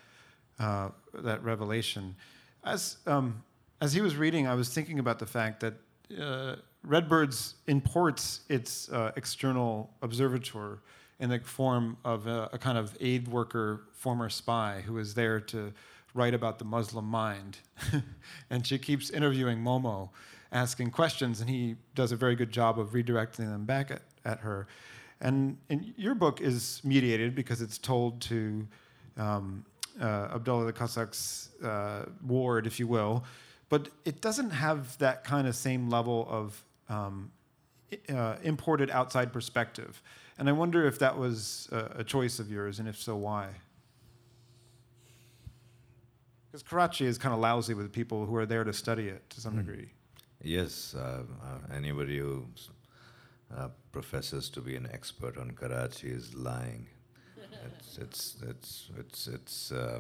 uh, that revelation. As um, as he was reading, I was thinking about the fact that uh, Red Birds imports its uh, external observator in the form of a, a, kind of aid worker, former spy who is there to write about the Muslim mind. (laughs) and she keeps interviewing Momo, asking questions, and he does a very good job of redirecting them back at, at her. And, and your book is mediated because it's told to um, Abdullah the Cossack's uh, ward, if you will, but it doesn't have that kind of same level of um, uh, imported outside perspective. And I wonder if that was a, a choice of yours, and if so, why? Because Karachi is kind of lousy with people who are there to study it to some mm. degree. Yes, uh, uh, anybody who uh, professes to be an expert on Karachi is lying. It's it's it's it's it's uh,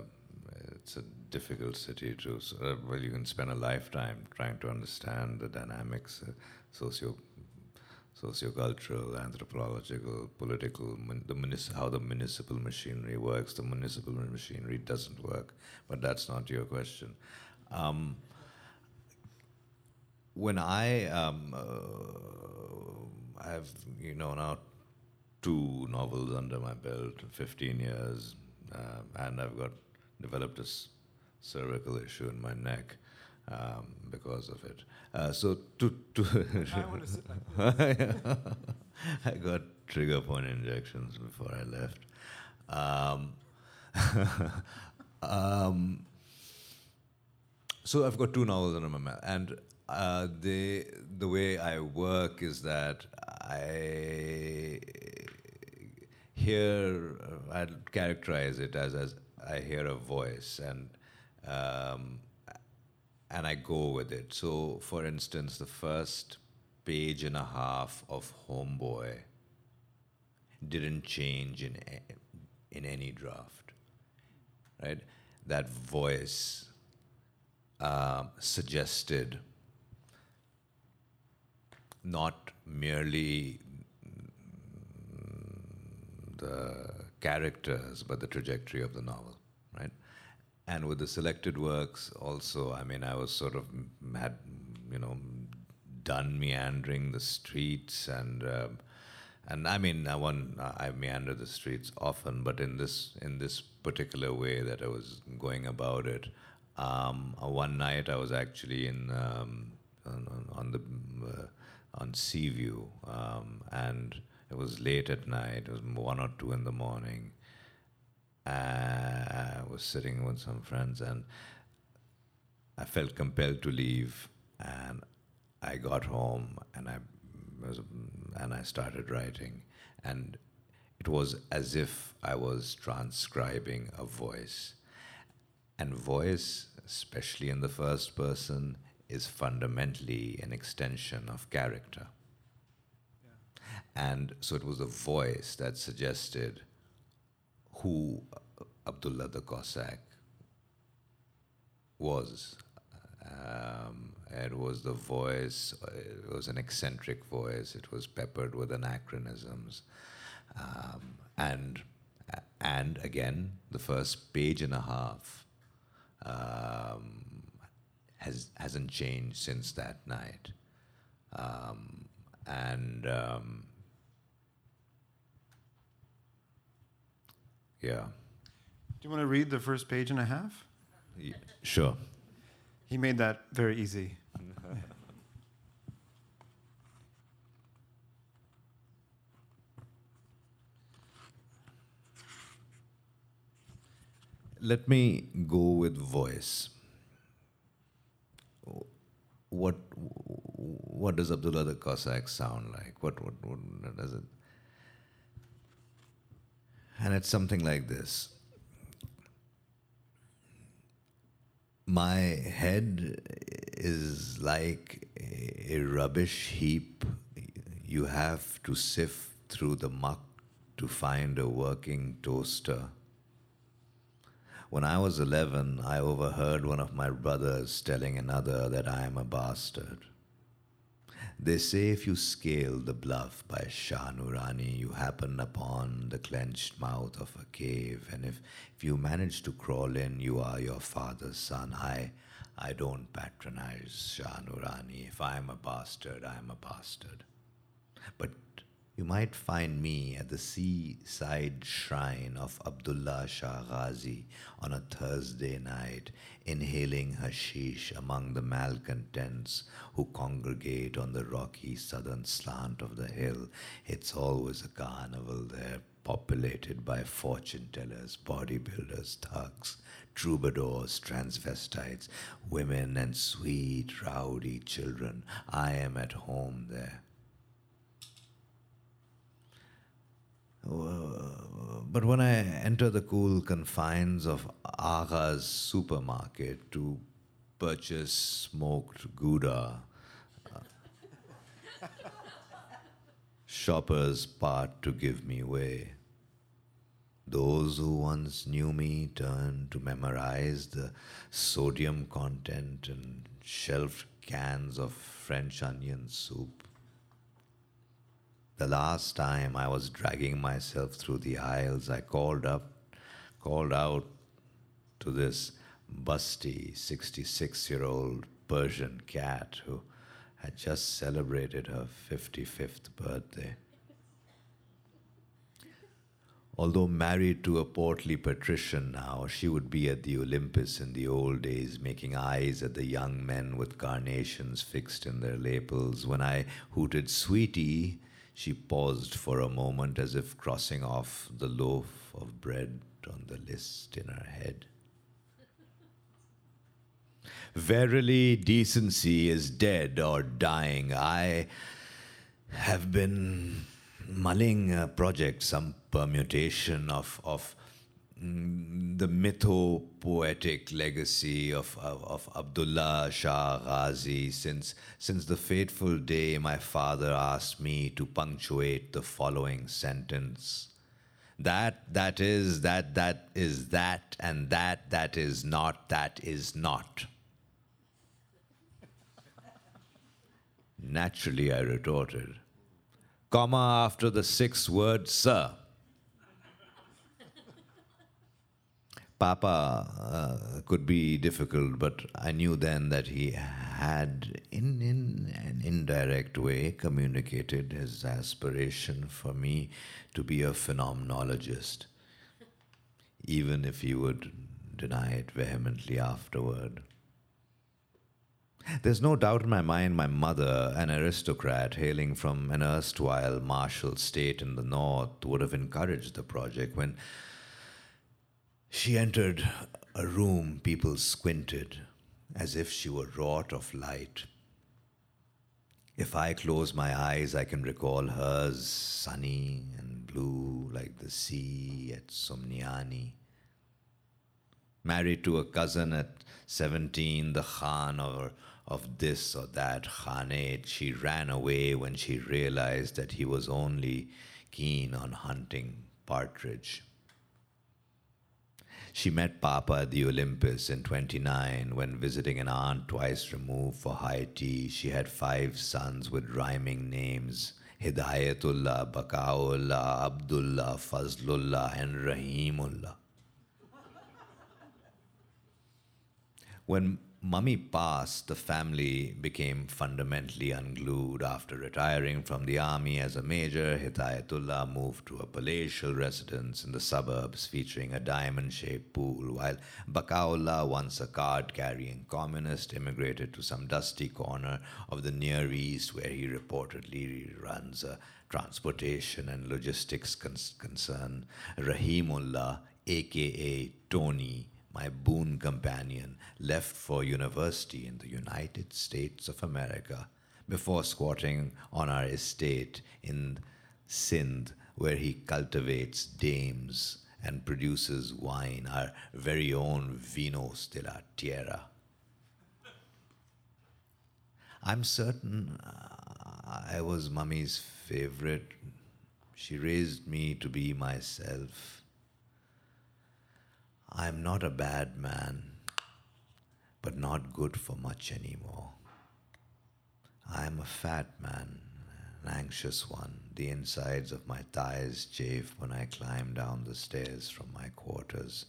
it's a difficult city to. Uh, well, you can spend a lifetime trying to understand the dynamics, uh, socio sociocultural, anthropological, political, the how the municipal machinery works. The municipal machinery doesn't work, but that's not your question. Um, when I um, uh, I have you know now two novels under my belt, 15 years, uh, and I've got developed a cervical issue in my neck um, because of it. Uh, so to, to (laughs) (laughs) I got trigger point injections before I left. Um, (laughs) um, so I've got two novels under my belt, and uh, they, the way I work is that I hear, I'd characterize it as, as I hear a voice and um, and I go with it. So, for instance, the first page and a half of Home Boy didn't change in in any draft, right? That voice uh, suggested not merely the characters, but the trajectory of the novel, right? And with the selected works, also, I mean, I was sort of had, you know, done meandering the streets and. Um, and I mean, I, want, I meander the streets often, but in this in this particular way that I was going about it, um, one night I was actually in um, on, on, the uh, on Seaview, um, and it was late at night. It was one or two in the morning. Uh, I was sitting with some friends, and I felt compelled to leave. And I got home, and I was, and I started writing, and it was as if I was transcribing a voice. And voice, especially in the first person, is fundamentally an extension of character. And so it was the voice that suggested who Abdullah the Cossack was. Um, it was the voice, it was an eccentric voice, it was peppered with anachronisms. Um, and, and again, the first page and a half um, has, hasn't changed since that night. Um, and yeah. Do you want to read the first page and a half? Yeah, sure. He made that very easy. Let me go with voice. What what does Abdullah the Cossack sound like? What what, what does it? And it's something like this. My head is like a rubbish heap. You have to sift through the muck to find a working toaster. When I was 11, I overheard one of my brothers telling another that I am a bastard. They say if you scale the bluff by Shah Nurani, you happen upon the clenched mouth of a cave, and if, if you manage to crawl in, you are your father's son. I, I don't patronize Shah Nurani. If I am a bastard, I am a bastard. But you might find me at the seaside shrine of Abdullah Shah Ghazi on a Thursday night, inhaling hashish among the malcontents who congregate on the rocky southern slant of the hill. It's always a carnival there, populated by fortune tellers, bodybuilders, thugs, troubadours, transvestites, women, and sweet, rowdy children. I am at home there. But when I enter the cool confines of Agha's supermarket to purchase smoked Gouda, uh, shoppers part to give me way. Those who once knew me turn to memorize the sodium content and shelved cans of French onion soup. The last time I was dragging myself through the aisles, I called up, called out to this busty 66 year old Persian cat who had just celebrated her 55th birthday. Although married to a portly patrician now, she would be at the Olympus in the old days, making eyes at the young men with carnations fixed in their lapels. When I hooted, Sweetie, she paused for a moment as if crossing off the loaf of bread on the list in her head. Verily, decency is dead or dying. I have been mulling a project, some permutation of, of Mm, the mytho-poetic legacy of, of, of, Abdullah Shah Ghazi since, since the fateful day my father asked me to punctuate the following sentence. That, that is, that, that is that, and that, that is not, that is not. Naturally, I retorted, comma after the sixth word, sir. Papa uh, could be difficult, but I knew then that he had, in, in an indirect way, communicated his aspiration for me to be a phenomenologist, even if he would deny it vehemently afterward. There's no doubt in my mind my mother, an aristocrat hailing from an erstwhile martial state in the north, would have encouraged the project when she entered a room, people squinted as if she were wrought of light. If I close my eyes, I can recall hers sunny and blue like the sea at Sonmiani. Married to a cousin at 17, the Khan of, of this or that Khanate, she ran away when she realized that he was only keen on hunting partridge. She met Papa at the Olympus in 29 when visiting an aunt twice removed for high tea. She had five sons with rhyming names Hidayatullah, Bakaullah, Abdullah, Fazlullah, and Rahimullah. When Mummy passed, the family became fundamentally unglued. After retiring from the army as a major, Hidayatullah moved to a palatial residence in the suburbs featuring a diamond shaped pool, while Bakaullah, once a card carrying communist, immigrated to some dusty corner of the Near East where he reportedly runs a transportation and logistics concern. Rahimullah, aka Tony, my boon companion, left for university in the United States of America before squatting on our estate in Sindh, where he cultivates dames and produces wine, our very own vinos de la tierra. I'm certain uh, I was mummy's favorite. She raised me to be myself. I'm not a bad man, but not good for much anymore. I'm a fat man, an anxious one. The insides of my thighs chafe when I climb down the stairs from my quarters.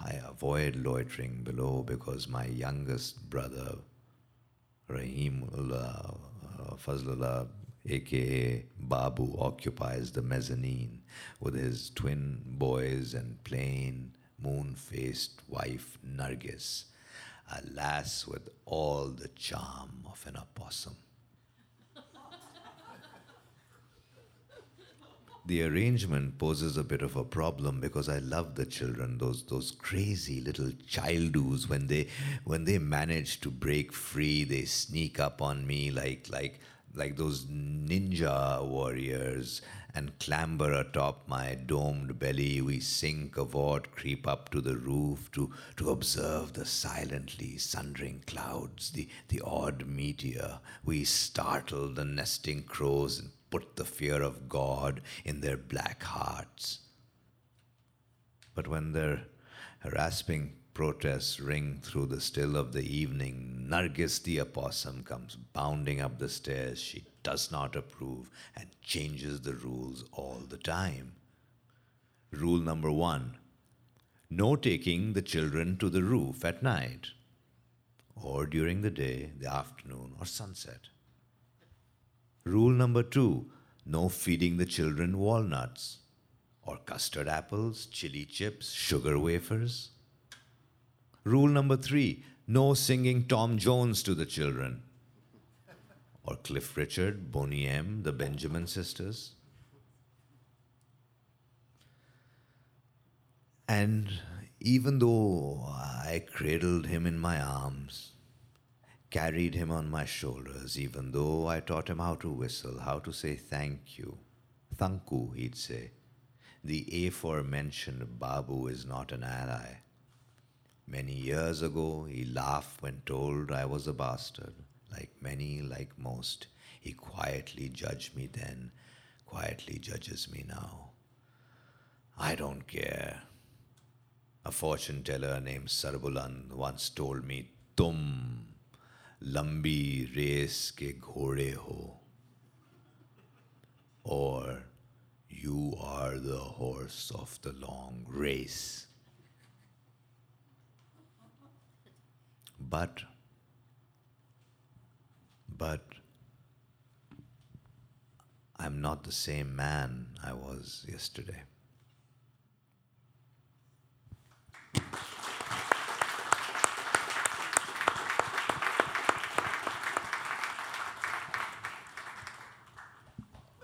I avoid loitering below because my youngest brother, Rahimullah uh, Fazlullah, aka Babu, occupies the mezzanine with his twin boys and plain moon faced wife Nargis, a lass with all the charm of an opossum. the arrangement poses a bit of a problem because I love the children, those those crazy little childoos when they when they manage to break free, they sneak up on me like like like those ninja warriors and clamber atop my domed belly. We sink, avort, creep up to the roof to, to observe the silently sundering clouds, the, the odd meteor. We startle the nesting crows and put the fear of God in their black hearts. But when their harassing protests ring through the still of the evening, Nargis the opossum comes bounding up the stairs. She does not approve and changes the rules all the time. Rule number one no taking the children to the roof at night or during the day, the afternoon, or sunset. Rule number two no feeding the children walnuts or custard apples, chili chips, sugar wafers. Rule number three no singing Tom Jones to the children or Cliff Richard, Boney M., the Benjamin sisters. And even though I cradled him in my arms, carried him on my shoulders, even though I taught him how to whistle, how to say thank you, thanku, he'd say, the aforementioned Babu is not an ally. Many years ago, he laughed when told I was a bastard like many, like most. He quietly judged me then, quietly judges me now. I don't care. A fortune teller named Sarbuland once told me, Tum lambi race ke ghode ho. Or, you are the horse of the long race. but, but I'm not the same man I was yesterday.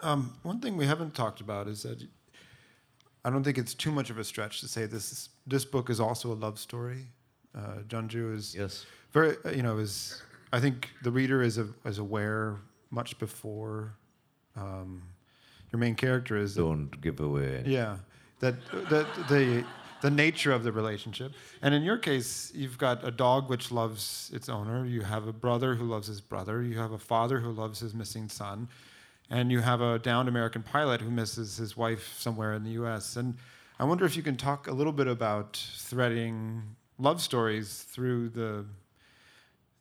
Um, one thing we haven't talked about is that I don't think it's too much of a stretch to say this this book is also a love story. Uh, Jugnu is Yes. very you know is I think the reader is a, is aware much before um, your main character is. that- Don't give away. yeah, that that the the nature of the relationship. And in your case, you've got a dog which loves its owner. You have a brother who loves his brother. You have a father who loves his missing son, and you have a downed American pilot who misses his wife somewhere in the U.S. And I wonder if you can talk a little bit about threading love stories through the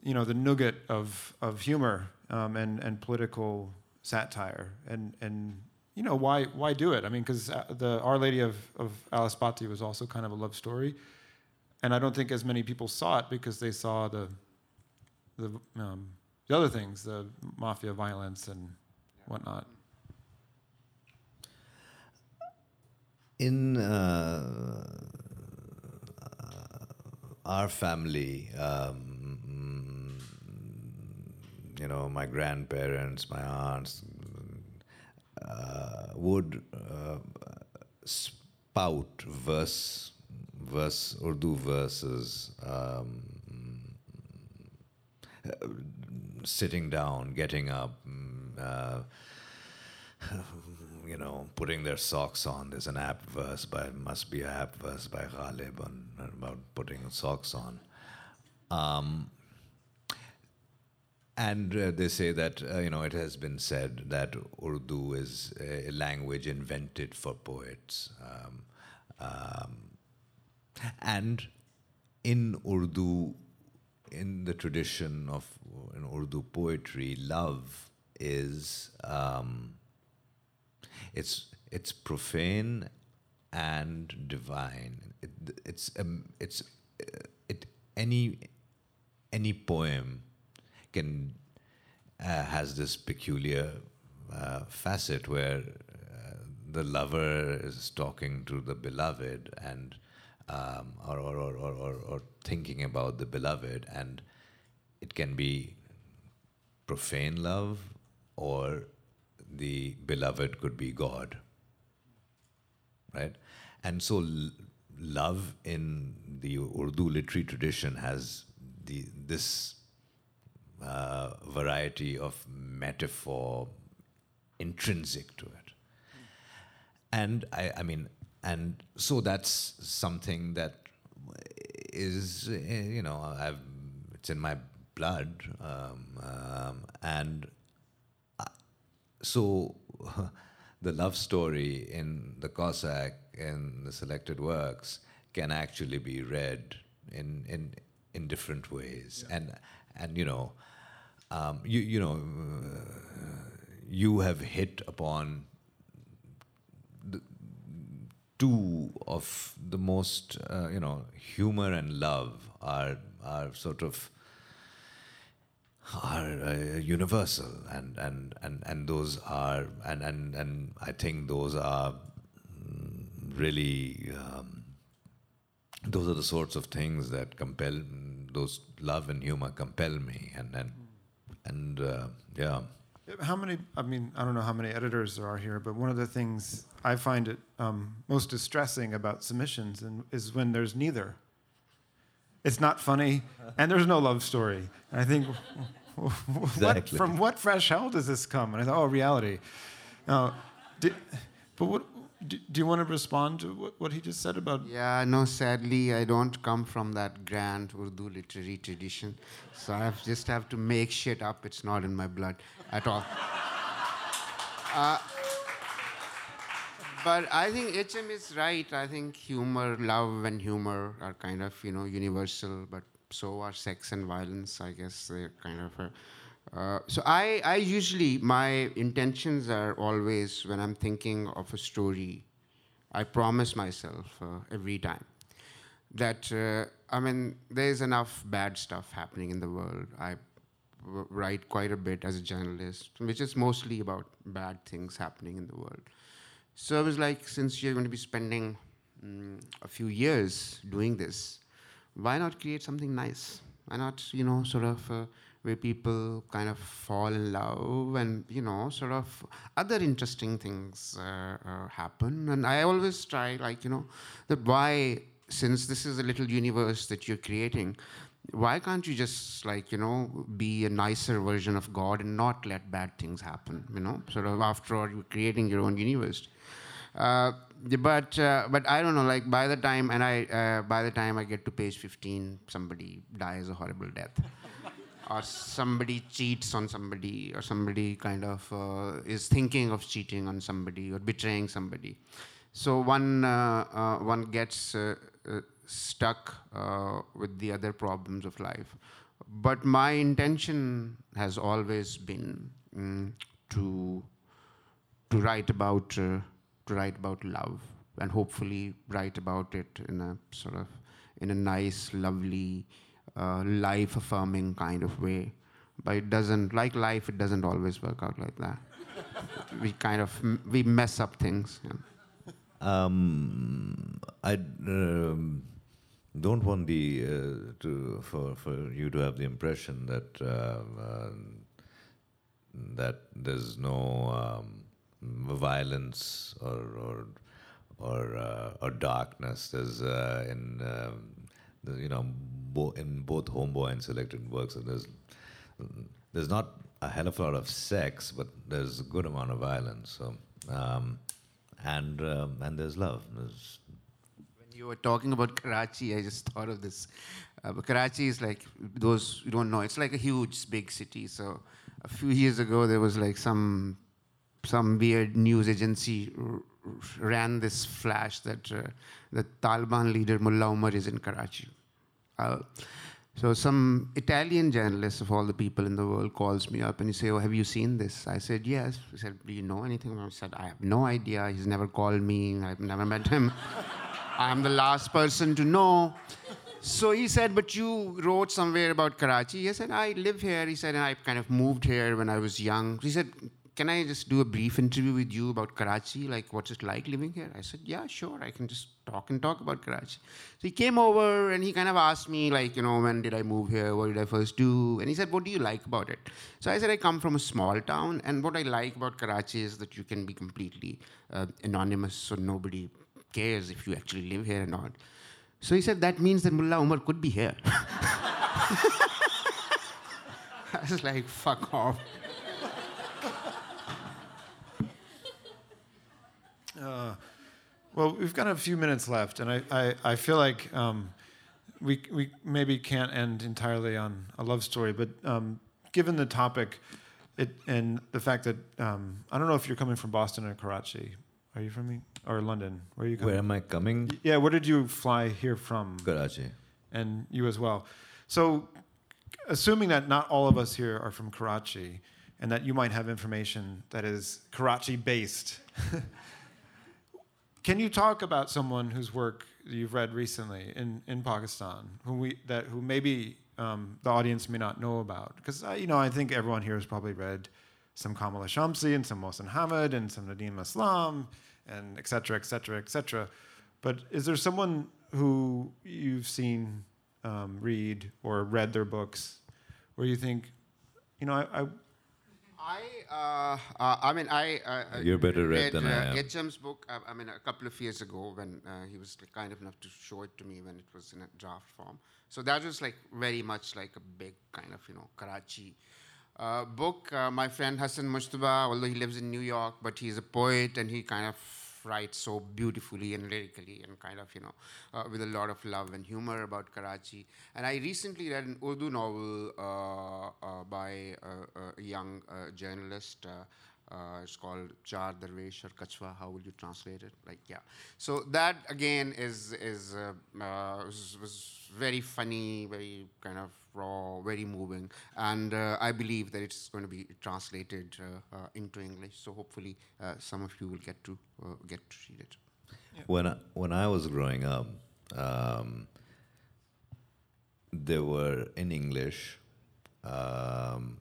you know the nougat of of humor um, and and political satire and and you know why why do it? I mean, because the Our Lady of of Alice Bhatti was also kind of a love story, and I don't think as many people saw it because they saw the the um, the other things, the mafia violence and whatnot. In uh, our family, um, you know, my grandparents, my aunts uh, would uh, spout verse, verse, Urdu verses, um, sitting down, getting up. mm, Uh, (laughs) you know, putting their socks on. There's an app verse by must be a app verse by Ghalib on about putting socks on. Um, and uh, they say that uh, you know it has been said that Urdu is a language invented for poets, um, um, and in Urdu, in the tradition of in Urdu poetry, love is um, it's it's profane and divine. It, it's um, it's uh, it any any poem can uh, has this peculiar uh, facet where uh, the lover is talking to the beloved and um, or, or, or, or, or, thinking about the beloved and it can be profane love or the beloved could be God. Right? And so love in the Urdu literary tradition has the, this uh, variety of metaphor intrinsic to it. And I, I mean, and so that's something that is, eh, you know, I've, it's in my blood. Um, um, and I- so (laughs) the love story in the Cossack in the selected works can actually be read in, in, in different ways. And, and, you know, um, you, you know, uh, you have hit upon the, two of the most, uh, you know, humor and love are, are sort of are uh, universal and, and, and, and those are and, and, and I think those are really um, those are the sorts of things that compel those love and humor compel me and and and uh, yeah How many? I mean, I don't know how many editors there are here, but one of the things I find it um, most distressing about submissions and, is when there's neither. It's not funny, and there's no love story. And I think, (laughs) what, Exactly. from what fresh hell does this come? And I thought, oh, reality. Now, did, but what? Do, you want to respond to what, what he just said about? Yeah, no, sadly, I don't come from that grand Urdu literary tradition. So I just have to make shit up. It's not in my blood at all. (laughs) Uh, but I think HM is right. I think humor, love, and humor are kind of, you know, universal, but so are sex and violence. I guess they're kind of. A, uh, so I, I usually, my intentions are always when I'm thinking of a story, I promise myself uh, every time that uh, I mean, there's enough bad stuff happening in the world. I w- write quite a bit as a journalist, which is mostly about bad things happening in the world. So I was like, since you're going to be spending mm, a few years doing this, why not create something nice? Why not, you know, sort of uh, where people kind of fall in love and, you know, sort of other interesting things uh, uh, happen. And I always try, like, you know, that why, since this is a little universe that you're creating, why can't you just like you know be a nicer version of god and not let bad things happen you know sort of after all you're creating your own universe uh, but uh, but I don't know. Like by the time and I uh, by the time I get to page 15, somebody dies a horrible death, or somebody cheats on somebody, or somebody kind of uh, is thinking of cheating on somebody or betraying somebody. So one uh, uh, one gets stuck with the other problems of life. But my intention has always been mm, to to write about to write about love and hopefully write about it in a sort of in a nice, lovely, uh, life affirming kind of way. But it doesn't, like life, it doesn't always work out like that. (laughs) we kind of, we mess up things. Yeah. Um, I um, don't want the, uh, to, for, for you to have the impression that, uh, uh that there's no um, violence or or or, uh, or darkness. There's in um, you know bo- in both Home Boy and selected works. There's there's not a hell of a lot of sex, but there's a good amount of violence. So um, and um, and there's love. There's when you were talking about Karachi, I just thought of this. Uh, Karachi is like those you don't know. It's like a huge, big city. So a few years ago, there was like some some weird news agency ran this flash that uh, the Taliban leader Mullah Omar is in Karachi. Uh, so some Italian journalist of all the people in the world calls me up and he say, "Oh, have you seen this?" I said, "Yes." He said, "Do you know anything?" I said, "I have no idea. He's never called me. I've never met him. (laughs) I'm the last person to know." So he said, "But you wrote somewhere about Karachi." He said, "I live here." He said, "And I kind of moved here when I was young." He said, can I just do a brief interview with you about Karachi? Like, what's it like living here? I said, yeah, sure. I can just talk and talk about Karachi. So he came over and he kind of asked me, like, you know, when did I move here? What did I first do? And he said, what do you like about it? So I said, I come from a small town. And what I like about Karachi is that you can be completely uh, anonymous, so nobody cares if you actually live here or not. So he said, that means that Mullah Omar could be here. (laughs) I was like, fuck off. Uh, well, we've got a few minutes left, and I, I, I feel like um, we, we maybe can't end entirely on a love story, but um, given the topic it, and the fact that um, I don't know if you're coming from Boston or Karachi. Are you from me? Or London? Where are you coming? Where am I coming? Yeah, where did you fly here from? Karachi. And you as well. So, assuming that not all of us here are from Karachi, and that you might have information that is Karachi based. (laughs) Can you talk about someone whose work you've read recently in, in Pakistan, who we that who maybe um, the audience may not know about? Because you know, I think everyone here has probably read some Kamila Shamsie and some Mohsin Hamid and some Nadeem Aslam and et cetera, et cetera, et cetera. But is there someone who you've seen um, read or read their books where you think, you know, I I, uh, uh, I mean, I. Uh, uh You're better read, than I am. HM's book. Uh, I mean, a couple of years ago, when uh, he was kind enough to show it to me when it was in a draft form. So that was like very much like a big kind of you know Karachi book. my friend Hassan Mujtaba, although he lives in New York, but he's a poet and he kind of writes so beautifully and lyrically and kind of, you know, uh, with a lot of love and humor about Karachi. And I recently read an Urdu novel uh, uh, by a, young uh, journalist. Uh, uh, it's called Char Darwesh or Kachwa. How would you translate it? Like, yeah. So that again is is was, was very funny, very kind of raw, very moving, and uh, I believe that it's going to be translated uh, uh, into English. So hopefully, uh, some of you will get to uh, get to read it. Yeah. When I, when I was growing up, um, there were in English um,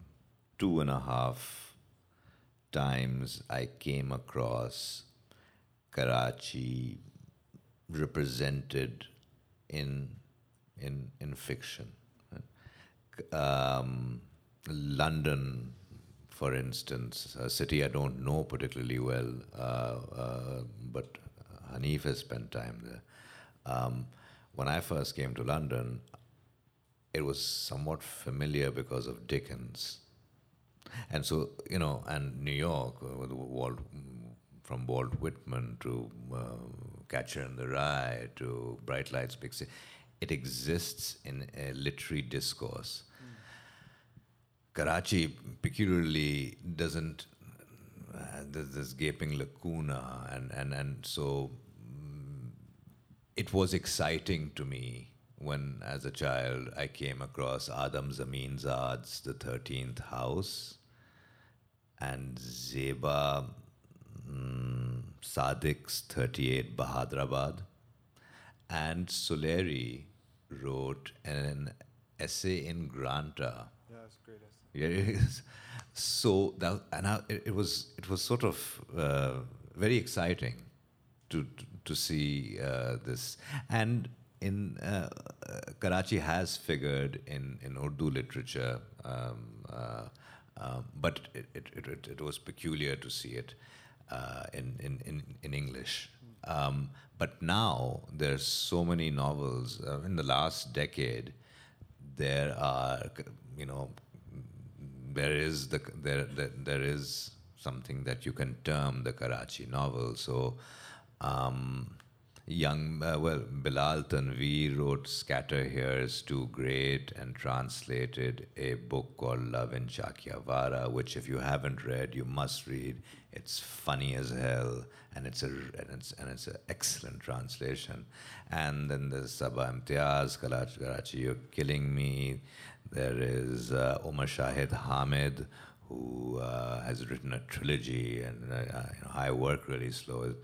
two and a half times I came across Karachi represented in in in fiction. Um, London, for instance, a city I don't know particularly well, uh, uh, but Hanif has spent time there. Um, when I first came to London, it was somewhat familiar because of Dickens. And so, you know, and New York, uh, Walt, from Walt Whitman to uh, Catcher in the Rye to Bright Lights, Big City, it exists in a literary discourse. Mm. Karachi peculiarly doesn't, uh, there's this gaping lacuna, and, and, and so mm, it was exciting to me when, as a child, I came across Adam Zameenzad's The Thirteenth House and Zeba mm, Sadiq's 38 Bahadrabad. And Suleri wrote an essay in Granta. Yeah, it's a great essay. Yeah, it is. So that and I, it, it, was it was sort of uh, very exciting to to, to see uh, this and in uh, Karachi has figured in, in Urdu literature, um, uh, uh, but it, it, it, it, was peculiar to see it uh, in, in, in, in, English. Um, but now there's so many novels. Uh, in the last decade, there are, you know, there is the there, there, there is something that you can term the Karachi novel. So. Um, young, uh, well, Bilal Tanveer wrote Scatter is Too Great and translated a book called Love in Chakiwara, which if you haven't read, you must read. It's funny as hell, and it's a and it's and it's an excellent translation. And then there's Sabah Imtiaz, Karachi, Karachi, You're Killing Me. There is uh, Omar Shahid Hamid, who uh, has written a trilogy, and uh, you know, I work really slow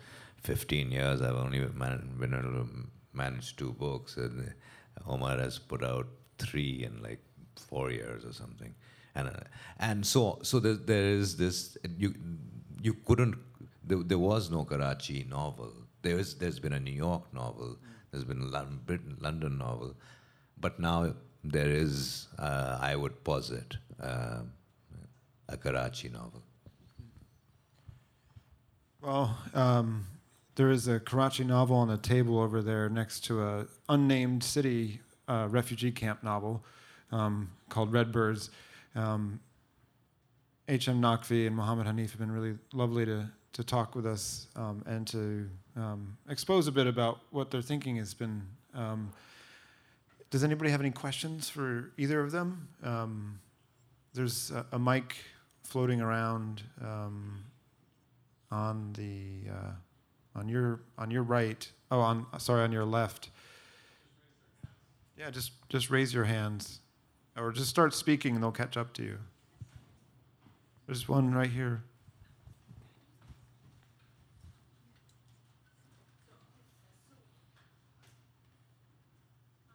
15 years, I've only man- been able to manage two books. And Omar has put out three in like four years or something. And, uh, and so, so there, there is this, you, you couldn't, there, there was no Karachi novel. There is, there's been a New York novel, there's been a London, London novel, but now there is, uh, I would posit, uh, a Karachi novel. Well, um, there is a Karachi novel on the table over there next to a unnamed city uh, refugee camp novel um, called Red Birds. Um, H.M. Naqvi and Mohammed Hanif have been really lovely to, to talk with us um, and to um, expose a bit about what their thinking has been. Um, does anybody have any questions for either of them? Um, there's a, a, mic floating around on the. Uh, on your on your right. Oh, on sorry, on your left. Yeah, just just raise your hands, or just start speaking, and they'll catch up to you. There's one right here.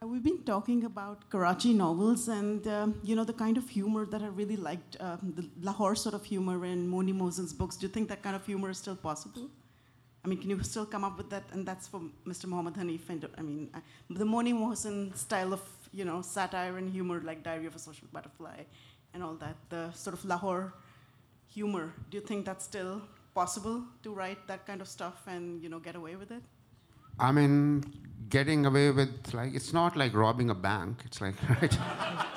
We've been talking about Karachi novels and um, you know the kind of humor that I really liked, um, the Lahore sort of humor in Moni Mohsin's books. Do you think that kind of humor is still possible? I mean, can you still come up with that? And that's for Mr. Mohammed Hanif. And, I mean, I, the Moni Mohsen style of, you know, satire and humor, like Diary of a Social Butterfly and all that, the sort of Lahore humor. Do you think that's still possible to write that kind of stuff and, you know, get away with it? I mean, getting away with, like, it's not like robbing a bank. It's like, (laughs) right?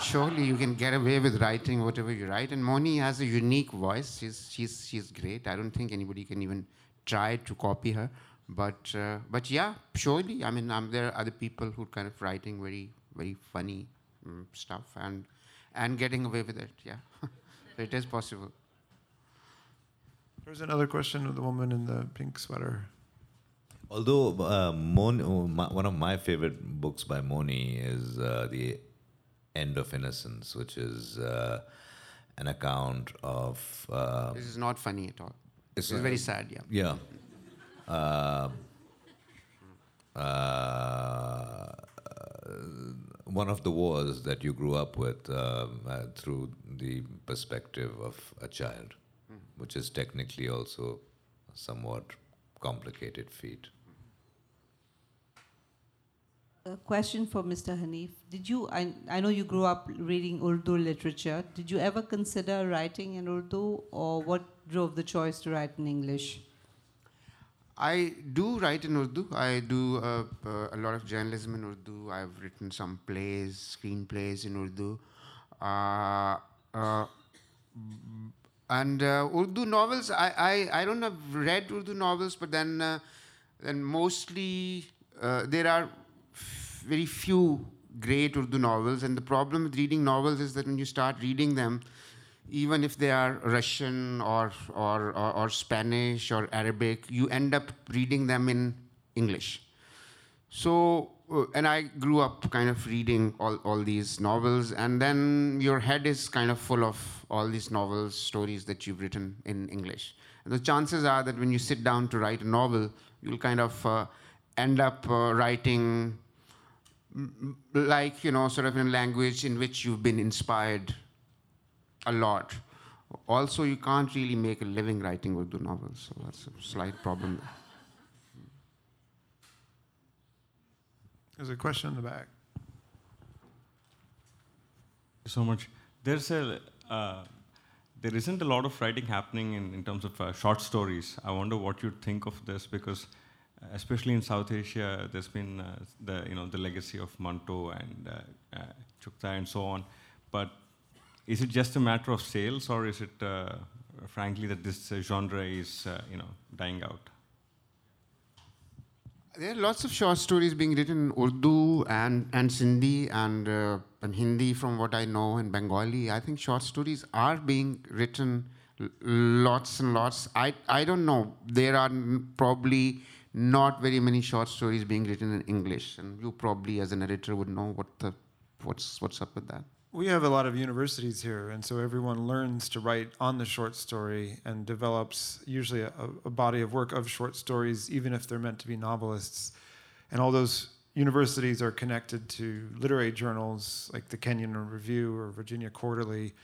Surely you can get away with writing whatever you write. And Moni has a unique voice. She's, she's, she's great. I don't think anybody can even try to copy her. But uh, but yeah, surely. I mean, um, there are other people who kind of writing very very funny um, stuff and and getting away with it. Yeah, (laughs) it is possible. There's another question of the woman in the pink sweater. Although uh, Mon, uh, one of my favorite books by Moni is uh, the End of Innocence, which is uh, an account of. Uh, this is not funny at all. It's, it's very sad, yeah. Yeah. Uh, uh, one of the wars that you grew up with um, uh, through the perspective of a child. Which is technically also a somewhat complicated feat. A question for Mr. Hanif. Did you, I, I know you grew up reading Urdu literature. Did you ever consider writing in Urdu, or what drove the choice to write in English? I do write in Urdu. I do uh, uh, a lot of journalism in Urdu. I've written some plays, screenplays in Urdu. Uh, uh, and uh, Urdu novels, I, I, I don't have read Urdu novels, but then, uh, then mostly uh, there are f- very few great Urdu novels. And the problem with reading novels is that when you start reading them, even if they are Russian or, or, or, or Spanish or Arabic, you end up reading them in English. So, and I grew up kind of reading all, all these novels, and then your head is kind of full of all these novels, stories that you've written in English. And the chances are that when you sit down to write a novel, you'll kind of uh, end up uh, writing mm, like, you know, sort of in a language in which you've been inspired a lot. Also, you can't really make a living writing Urdu novels, so that's a slight problem. There's a question in the back. so much. There's a uh, there isn't a lot of writing happening in, in terms of uh, short stories. I wonder what you think of this because, uh, especially in South Asia, there's been uh, the you know the legacy of Manto and uh, uh, Chughtai and so on. But is it just a matter of sales, or is it uh, frankly that this genre is you know dying out? There are lots of short stories being written in Urdu and, and Sindhi and, uh, and Hindi, from what I know, and Bengali. I think short stories are being written lots and lots. I, I don't know. There are probably not very many short stories being written in English, and you probably, as an editor, would know what the, what's, what's up with that. We have a lot of universities here, and so everyone learns to write on the short story and develops usually a, a body of work of short stories, even if they're meant to be novelists. And all those universities are connected to literary journals like the Kenyon Review or Virginia Quarterly.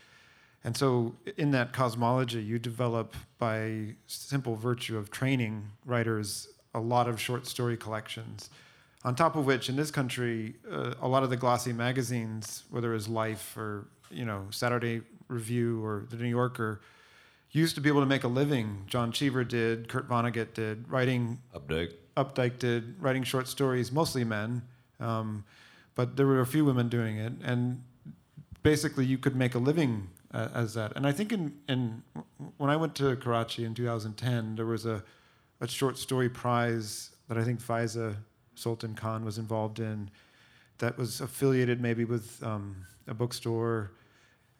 And so, in that cosmology, you develop by simple virtue of training writers a lot of short story collections. On top of which, in this country, uh, a lot of the glossy magazines, whether it was Life or you know Saturday Review or the New Yorker, used to be able to make a living. John Cheever did, Kurt Vonnegut did, writing. Updike? Updike did, writing short stories, mostly men, um, but there were a few women doing it, and basically you could make a living uh, as that. And I think in, in when I went to Karachi in 2010, there was a, a short story prize that I think Faiza Sultan Khan was involved in that was affiliated maybe with um, a bookstore.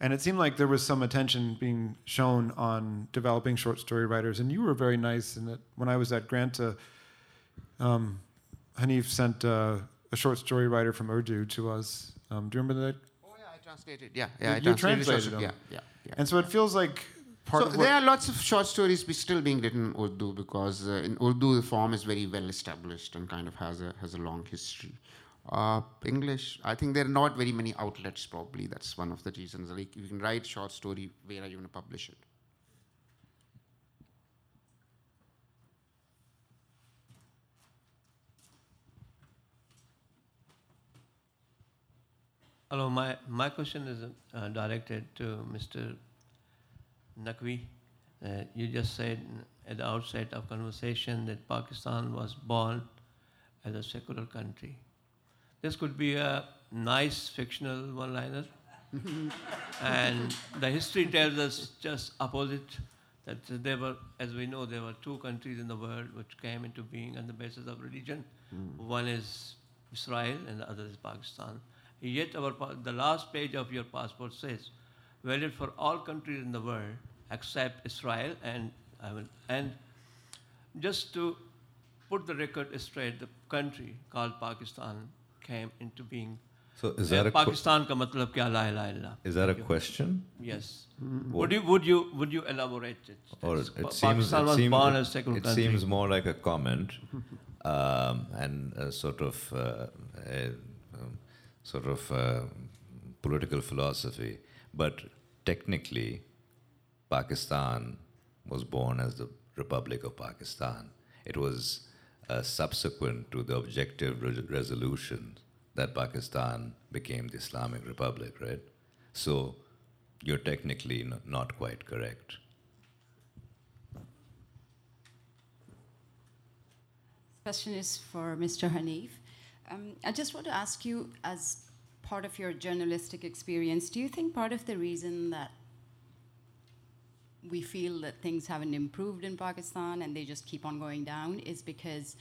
And it seemed like there was some attention being shown on developing short story writers. And you were very nice in that when I was at Granta, um, Hanif sent uh, a short story writer from Urdu to us. Um, do you remember that? Oh, yeah, I translated. Yeah, yeah, I You translated. translated them. Yeah, yeah, yeah. And so it feels like so of there are lots of short stories still being written in Urdu because uh, in Urdu the form is very well established and kind of has a has a long history. Uh, English, I think there are not very many outlets. Probably that's one of the reasons. Like you can write short story, where are you going to publish it? Hello, my, my question is uh, directed to Mr. Naqvi. Uh, you just said at the outset of conversation that Pakistan was born as a secular country. This could be a nice fictional one-liner, (laughs) and the history tells us just opposite. That there were, as we know, there were two countries in the world which came into being on the basis of religion. One is Israel, and the other is Pakistan. Yet, our, pa- the last page of your passport says, valid for all countries in the world except Israel. And, I will, and just to put the record straight, the country called Pakistan came into being. So is that a que- Pakistan ka matlab kya la ilaha illallah. is that a question? Yes. Would you would you would you elaborate it? Or That's- it Pa- seems, Pakistan it was seems, born it, as a it country. seems more like a comment (laughs) um, and a sort of uh, a, um, sort of uh, political philosophy. But technically, Pakistan was born as the Republic of Pakistan. It was uh, subsequent to the objective re- resolution that Pakistan became the Islamic Republic, right? So you're technically n- not quite correct. question is for Mr. Hanif. Um, I just want to ask you, as part of your journalistic experience, do you think part of the reason that we feel that things haven't improved in Pakistan and they just keep on going down is because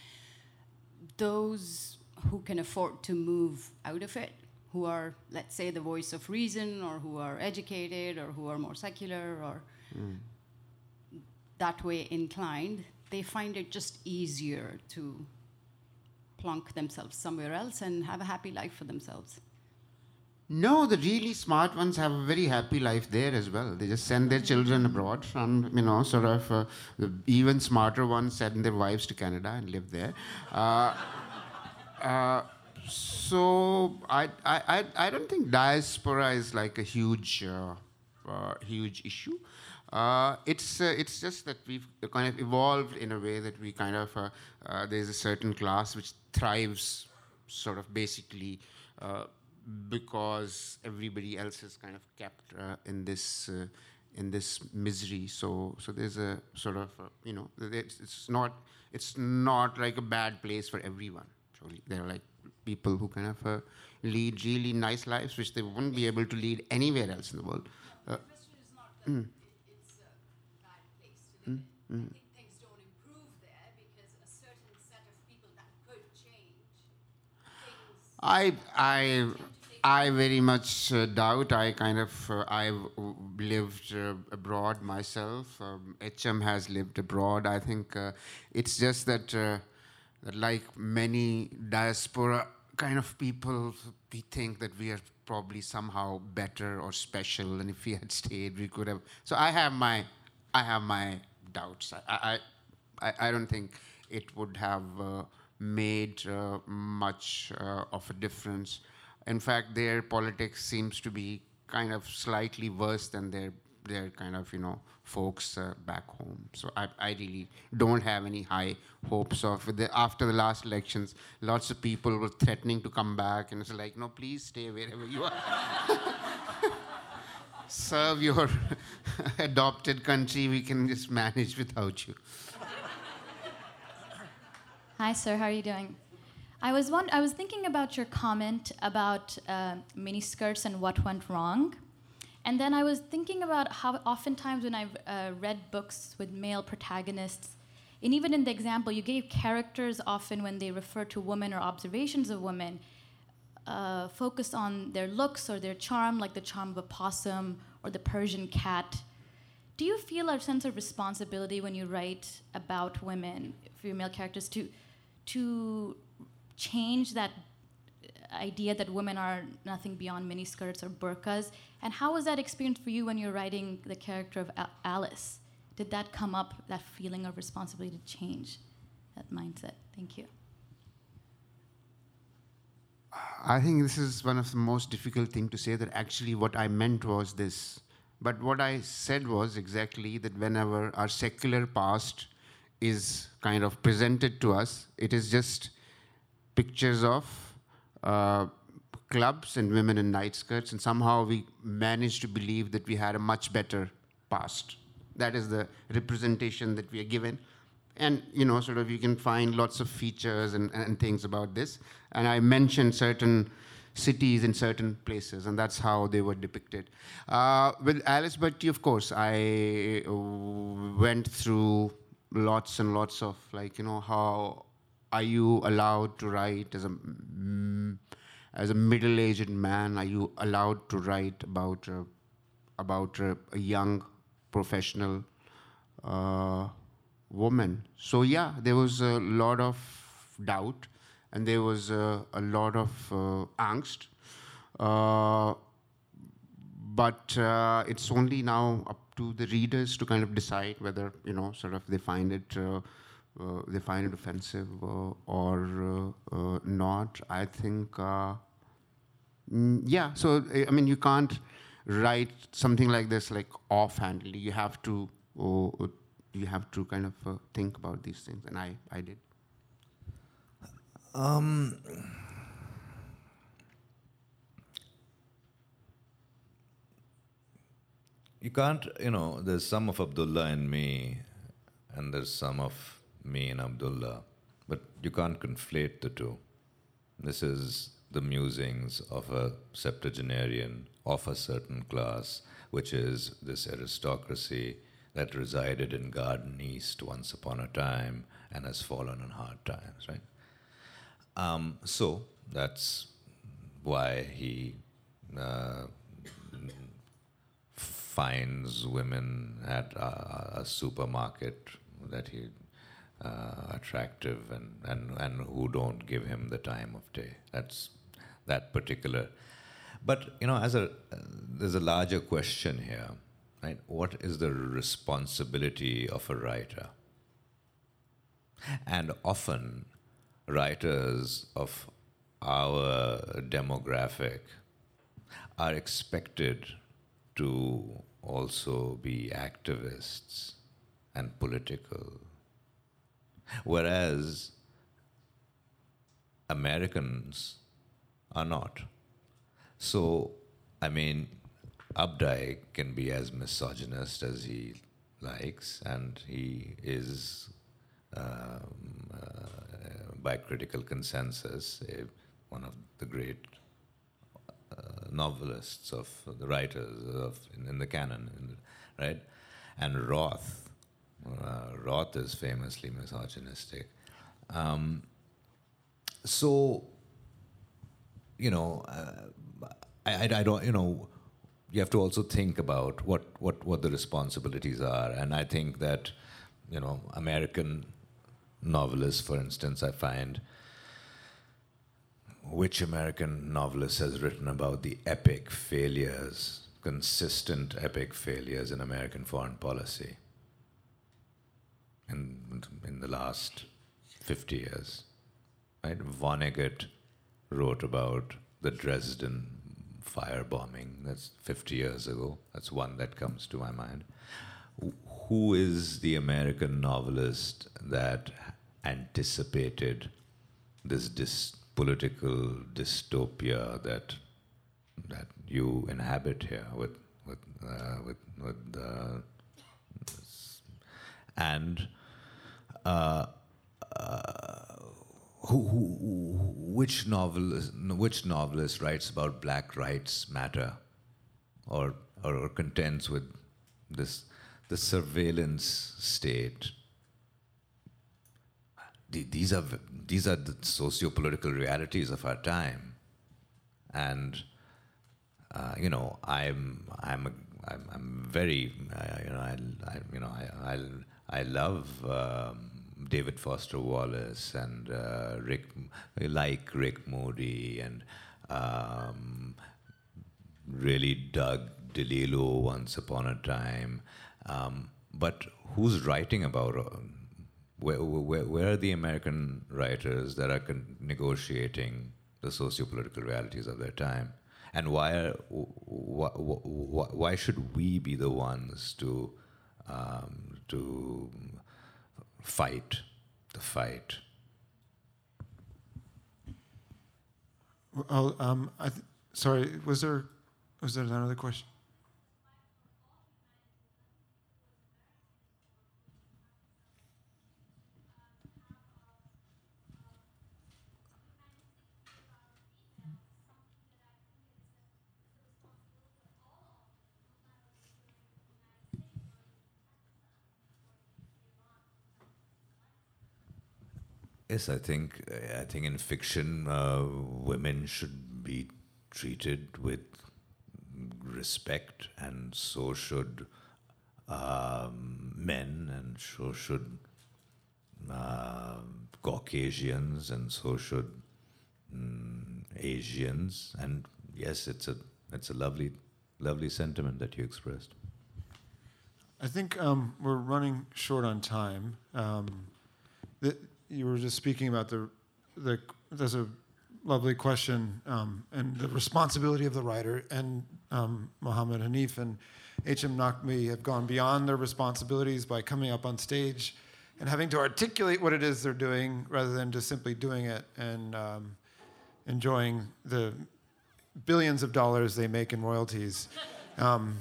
those who can afford to move out of it, who are, let's say, the voice of reason, or who are educated, or who are more secular, or mm. that way inclined, they find it just easier to plunk themselves somewhere else and have a happy life for themselves. No, the really smart ones have a very happy life there as well. They just send their children abroad, and you know, sort of uh, the even smarter ones send their wives to Canada and live there. Uh, uh, so I, I, I, don't think diaspora is like a huge, uh, uh, huge issue. Uh, it's it's just that we've kind of evolved in a way that we kind of there's a certain class which thrives, sort of basically, because everybody else is kind of kept uh, in this uh, in this misery. So so there's a sort of uh, you know it's, it's not it's not like a bad place for everyone. Surely there are like people who kind of uh, lead really nice lives which they wouldn't be able to lead anywhere else in the world. Uh, mm. it's a bad place to live in. I think things don't improve there because a certain set of people that could change things. I I I very much uh, doubt. I kind of uh, I've lived uh, abroad myself. Um, HM has lived abroad. I think uh, it's just that uh, that like many diaspora kind of people, we think that we are probably somehow better or special, and if we had (laughs) stayed, we could have. So I have my I have my doubts. I I I, I don't think it would have uh, made much of a difference. In fact, their politics seems to be kind of slightly worse than their their kind of you know folks uh, back home. So I, I really don't have any high hopes of the, after the last elections. Lots of people were threatening to come back, and it's like, no, please stay wherever you are. (laughs) Serve your (laughs) adopted country. We can just manage without you. Hi, sir. How are you doing? I was one, I was thinking about your comment about uh, mini skirts and what went wrong, and then I was thinking about how oftentimes when I've uh, read books with male protagonists, and even in the example you gave, characters often when they refer to women or observations of women, uh, focus on their looks or their charm, like the charm of a possum or the Persian cat. Do you feel a sense of responsibility when you write about women, female characters, to to change that idea that women are nothing beyond miniskirts or burqas? And how was that experience for you when you're writing the character of Al- Alice? Did that come up, that feeling of responsibility to change that mindset? Thank you. I think this is one of the most difficult thing to say that actually what I meant was this. But what I said was exactly that whenever our secular past is kind of presented to us, it is just pictures of uh, clubs and women in night skirts, and somehow we managed to believe that we had a much better past. That is the representation that we are given. And you know, sort of, you can find lots of features and, and things about this. And I mentioned certain cities in certain places, and that's how they were depicted. Uh, with Alice Bhatti, of course, I went through lots and lots of like, you know, how are you allowed to write as a mm, as a middle-aged man? Are you allowed to write about uh, about uh, a young professional uh, woman? So yeah, there was a lot of doubt, and there was uh, a lot of uh, angst. Uh, but uh, it's only now up to the readers to kind of decide whether you know sort of they find it uh, they find it offensive uh, or uh, uh, not. I think uh, yeah, so I mean, you can't write something like this like offhandedly. You have to, you have to kind of uh, think about these things, and I, I did. Um, you can't, you know, there's some of Abdullah in me, and there's some of me and Abdullah, but you can't conflate the two. This is the musings of a septuagenarian of a certain class, which is this aristocracy that resided in Garden East once upon a time and has fallen on hard times, right? Um, so that's why he uh, finds women at a, a supermarket that he uh, attractive and, and, and who don't give him the time of day. That's that particular. But you know, as a uh, there's a larger question here, right? What is the responsibility of a writer? And often, writers of our demographic are expected to also be activists and political. Whereas Americans are not. So, I mean, Updike can be as misogynist as he likes, and he is, um, uh, by critical consensus, a, one of the great uh, novelists of the writers of in, in the canon, in right? And Roth, uh, Roth is famously misogynistic. Um, so, you know, uh, I, I, I don't, you know, you have to also think about what, what, what the responsibilities are. And I think that, you know, American novelists, for instance, I find which American novelist has written about the epic failures, consistent epic failures in American foreign policy in, in the last 50 years? Right? Vonnegut wrote about the Dresden firebombing. That's 50 years ago. That's one that comes to my mind. Who is the American novelist that anticipated this dis- political dystopia that that you inhabit here with with uh, with with uh, and uh, uh who, who, which novelist, which novelist writes about black rights matter, or, or, or contends with this the surveillance state? These are these are the socio-political realities of our time, and uh, you know I'm I'm a, I'm, I'm very uh, you know I, I you know I I, I love. Um, David Foster Wallace and uh, Rick, like Rick Moody, and um, really dug DeLillo once upon a time. Um, but who's writing about? Uh, where, where, where are the American writers that are con- negotiating the socio-political realities of their time? And why, are, wh- wh- wh- why should we be the ones to, um, to fight the fight. Well, um, I th- sorry, was there was there another question? Yes, I think I think in fiction, uh, women should be treated with respect, and so should um, men, and so should uh, Caucasians, and so should um, Asians. And yes, it's a it's a lovely lovely sentiment that you expressed. I think um, we're running short on time. Um, the, you were just speaking about the, the there's a lovely question um, and the responsibility of the writer and um, Mohammed Hanif and H.M. Naqvi have gone beyond their responsibilities by coming up on stage and having to articulate what it is they're doing rather than just simply doing it and um, enjoying the billions of dollars they make in royalties, um,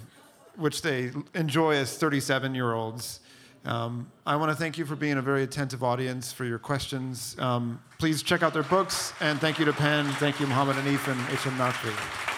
which they enjoy as 37 year olds. Um, I want to thank you for being a very attentive audience, for your questions. Um, please check out their books, and thank you to PEN, thank you, Mohammed Hanif, and H.M. Naqvi.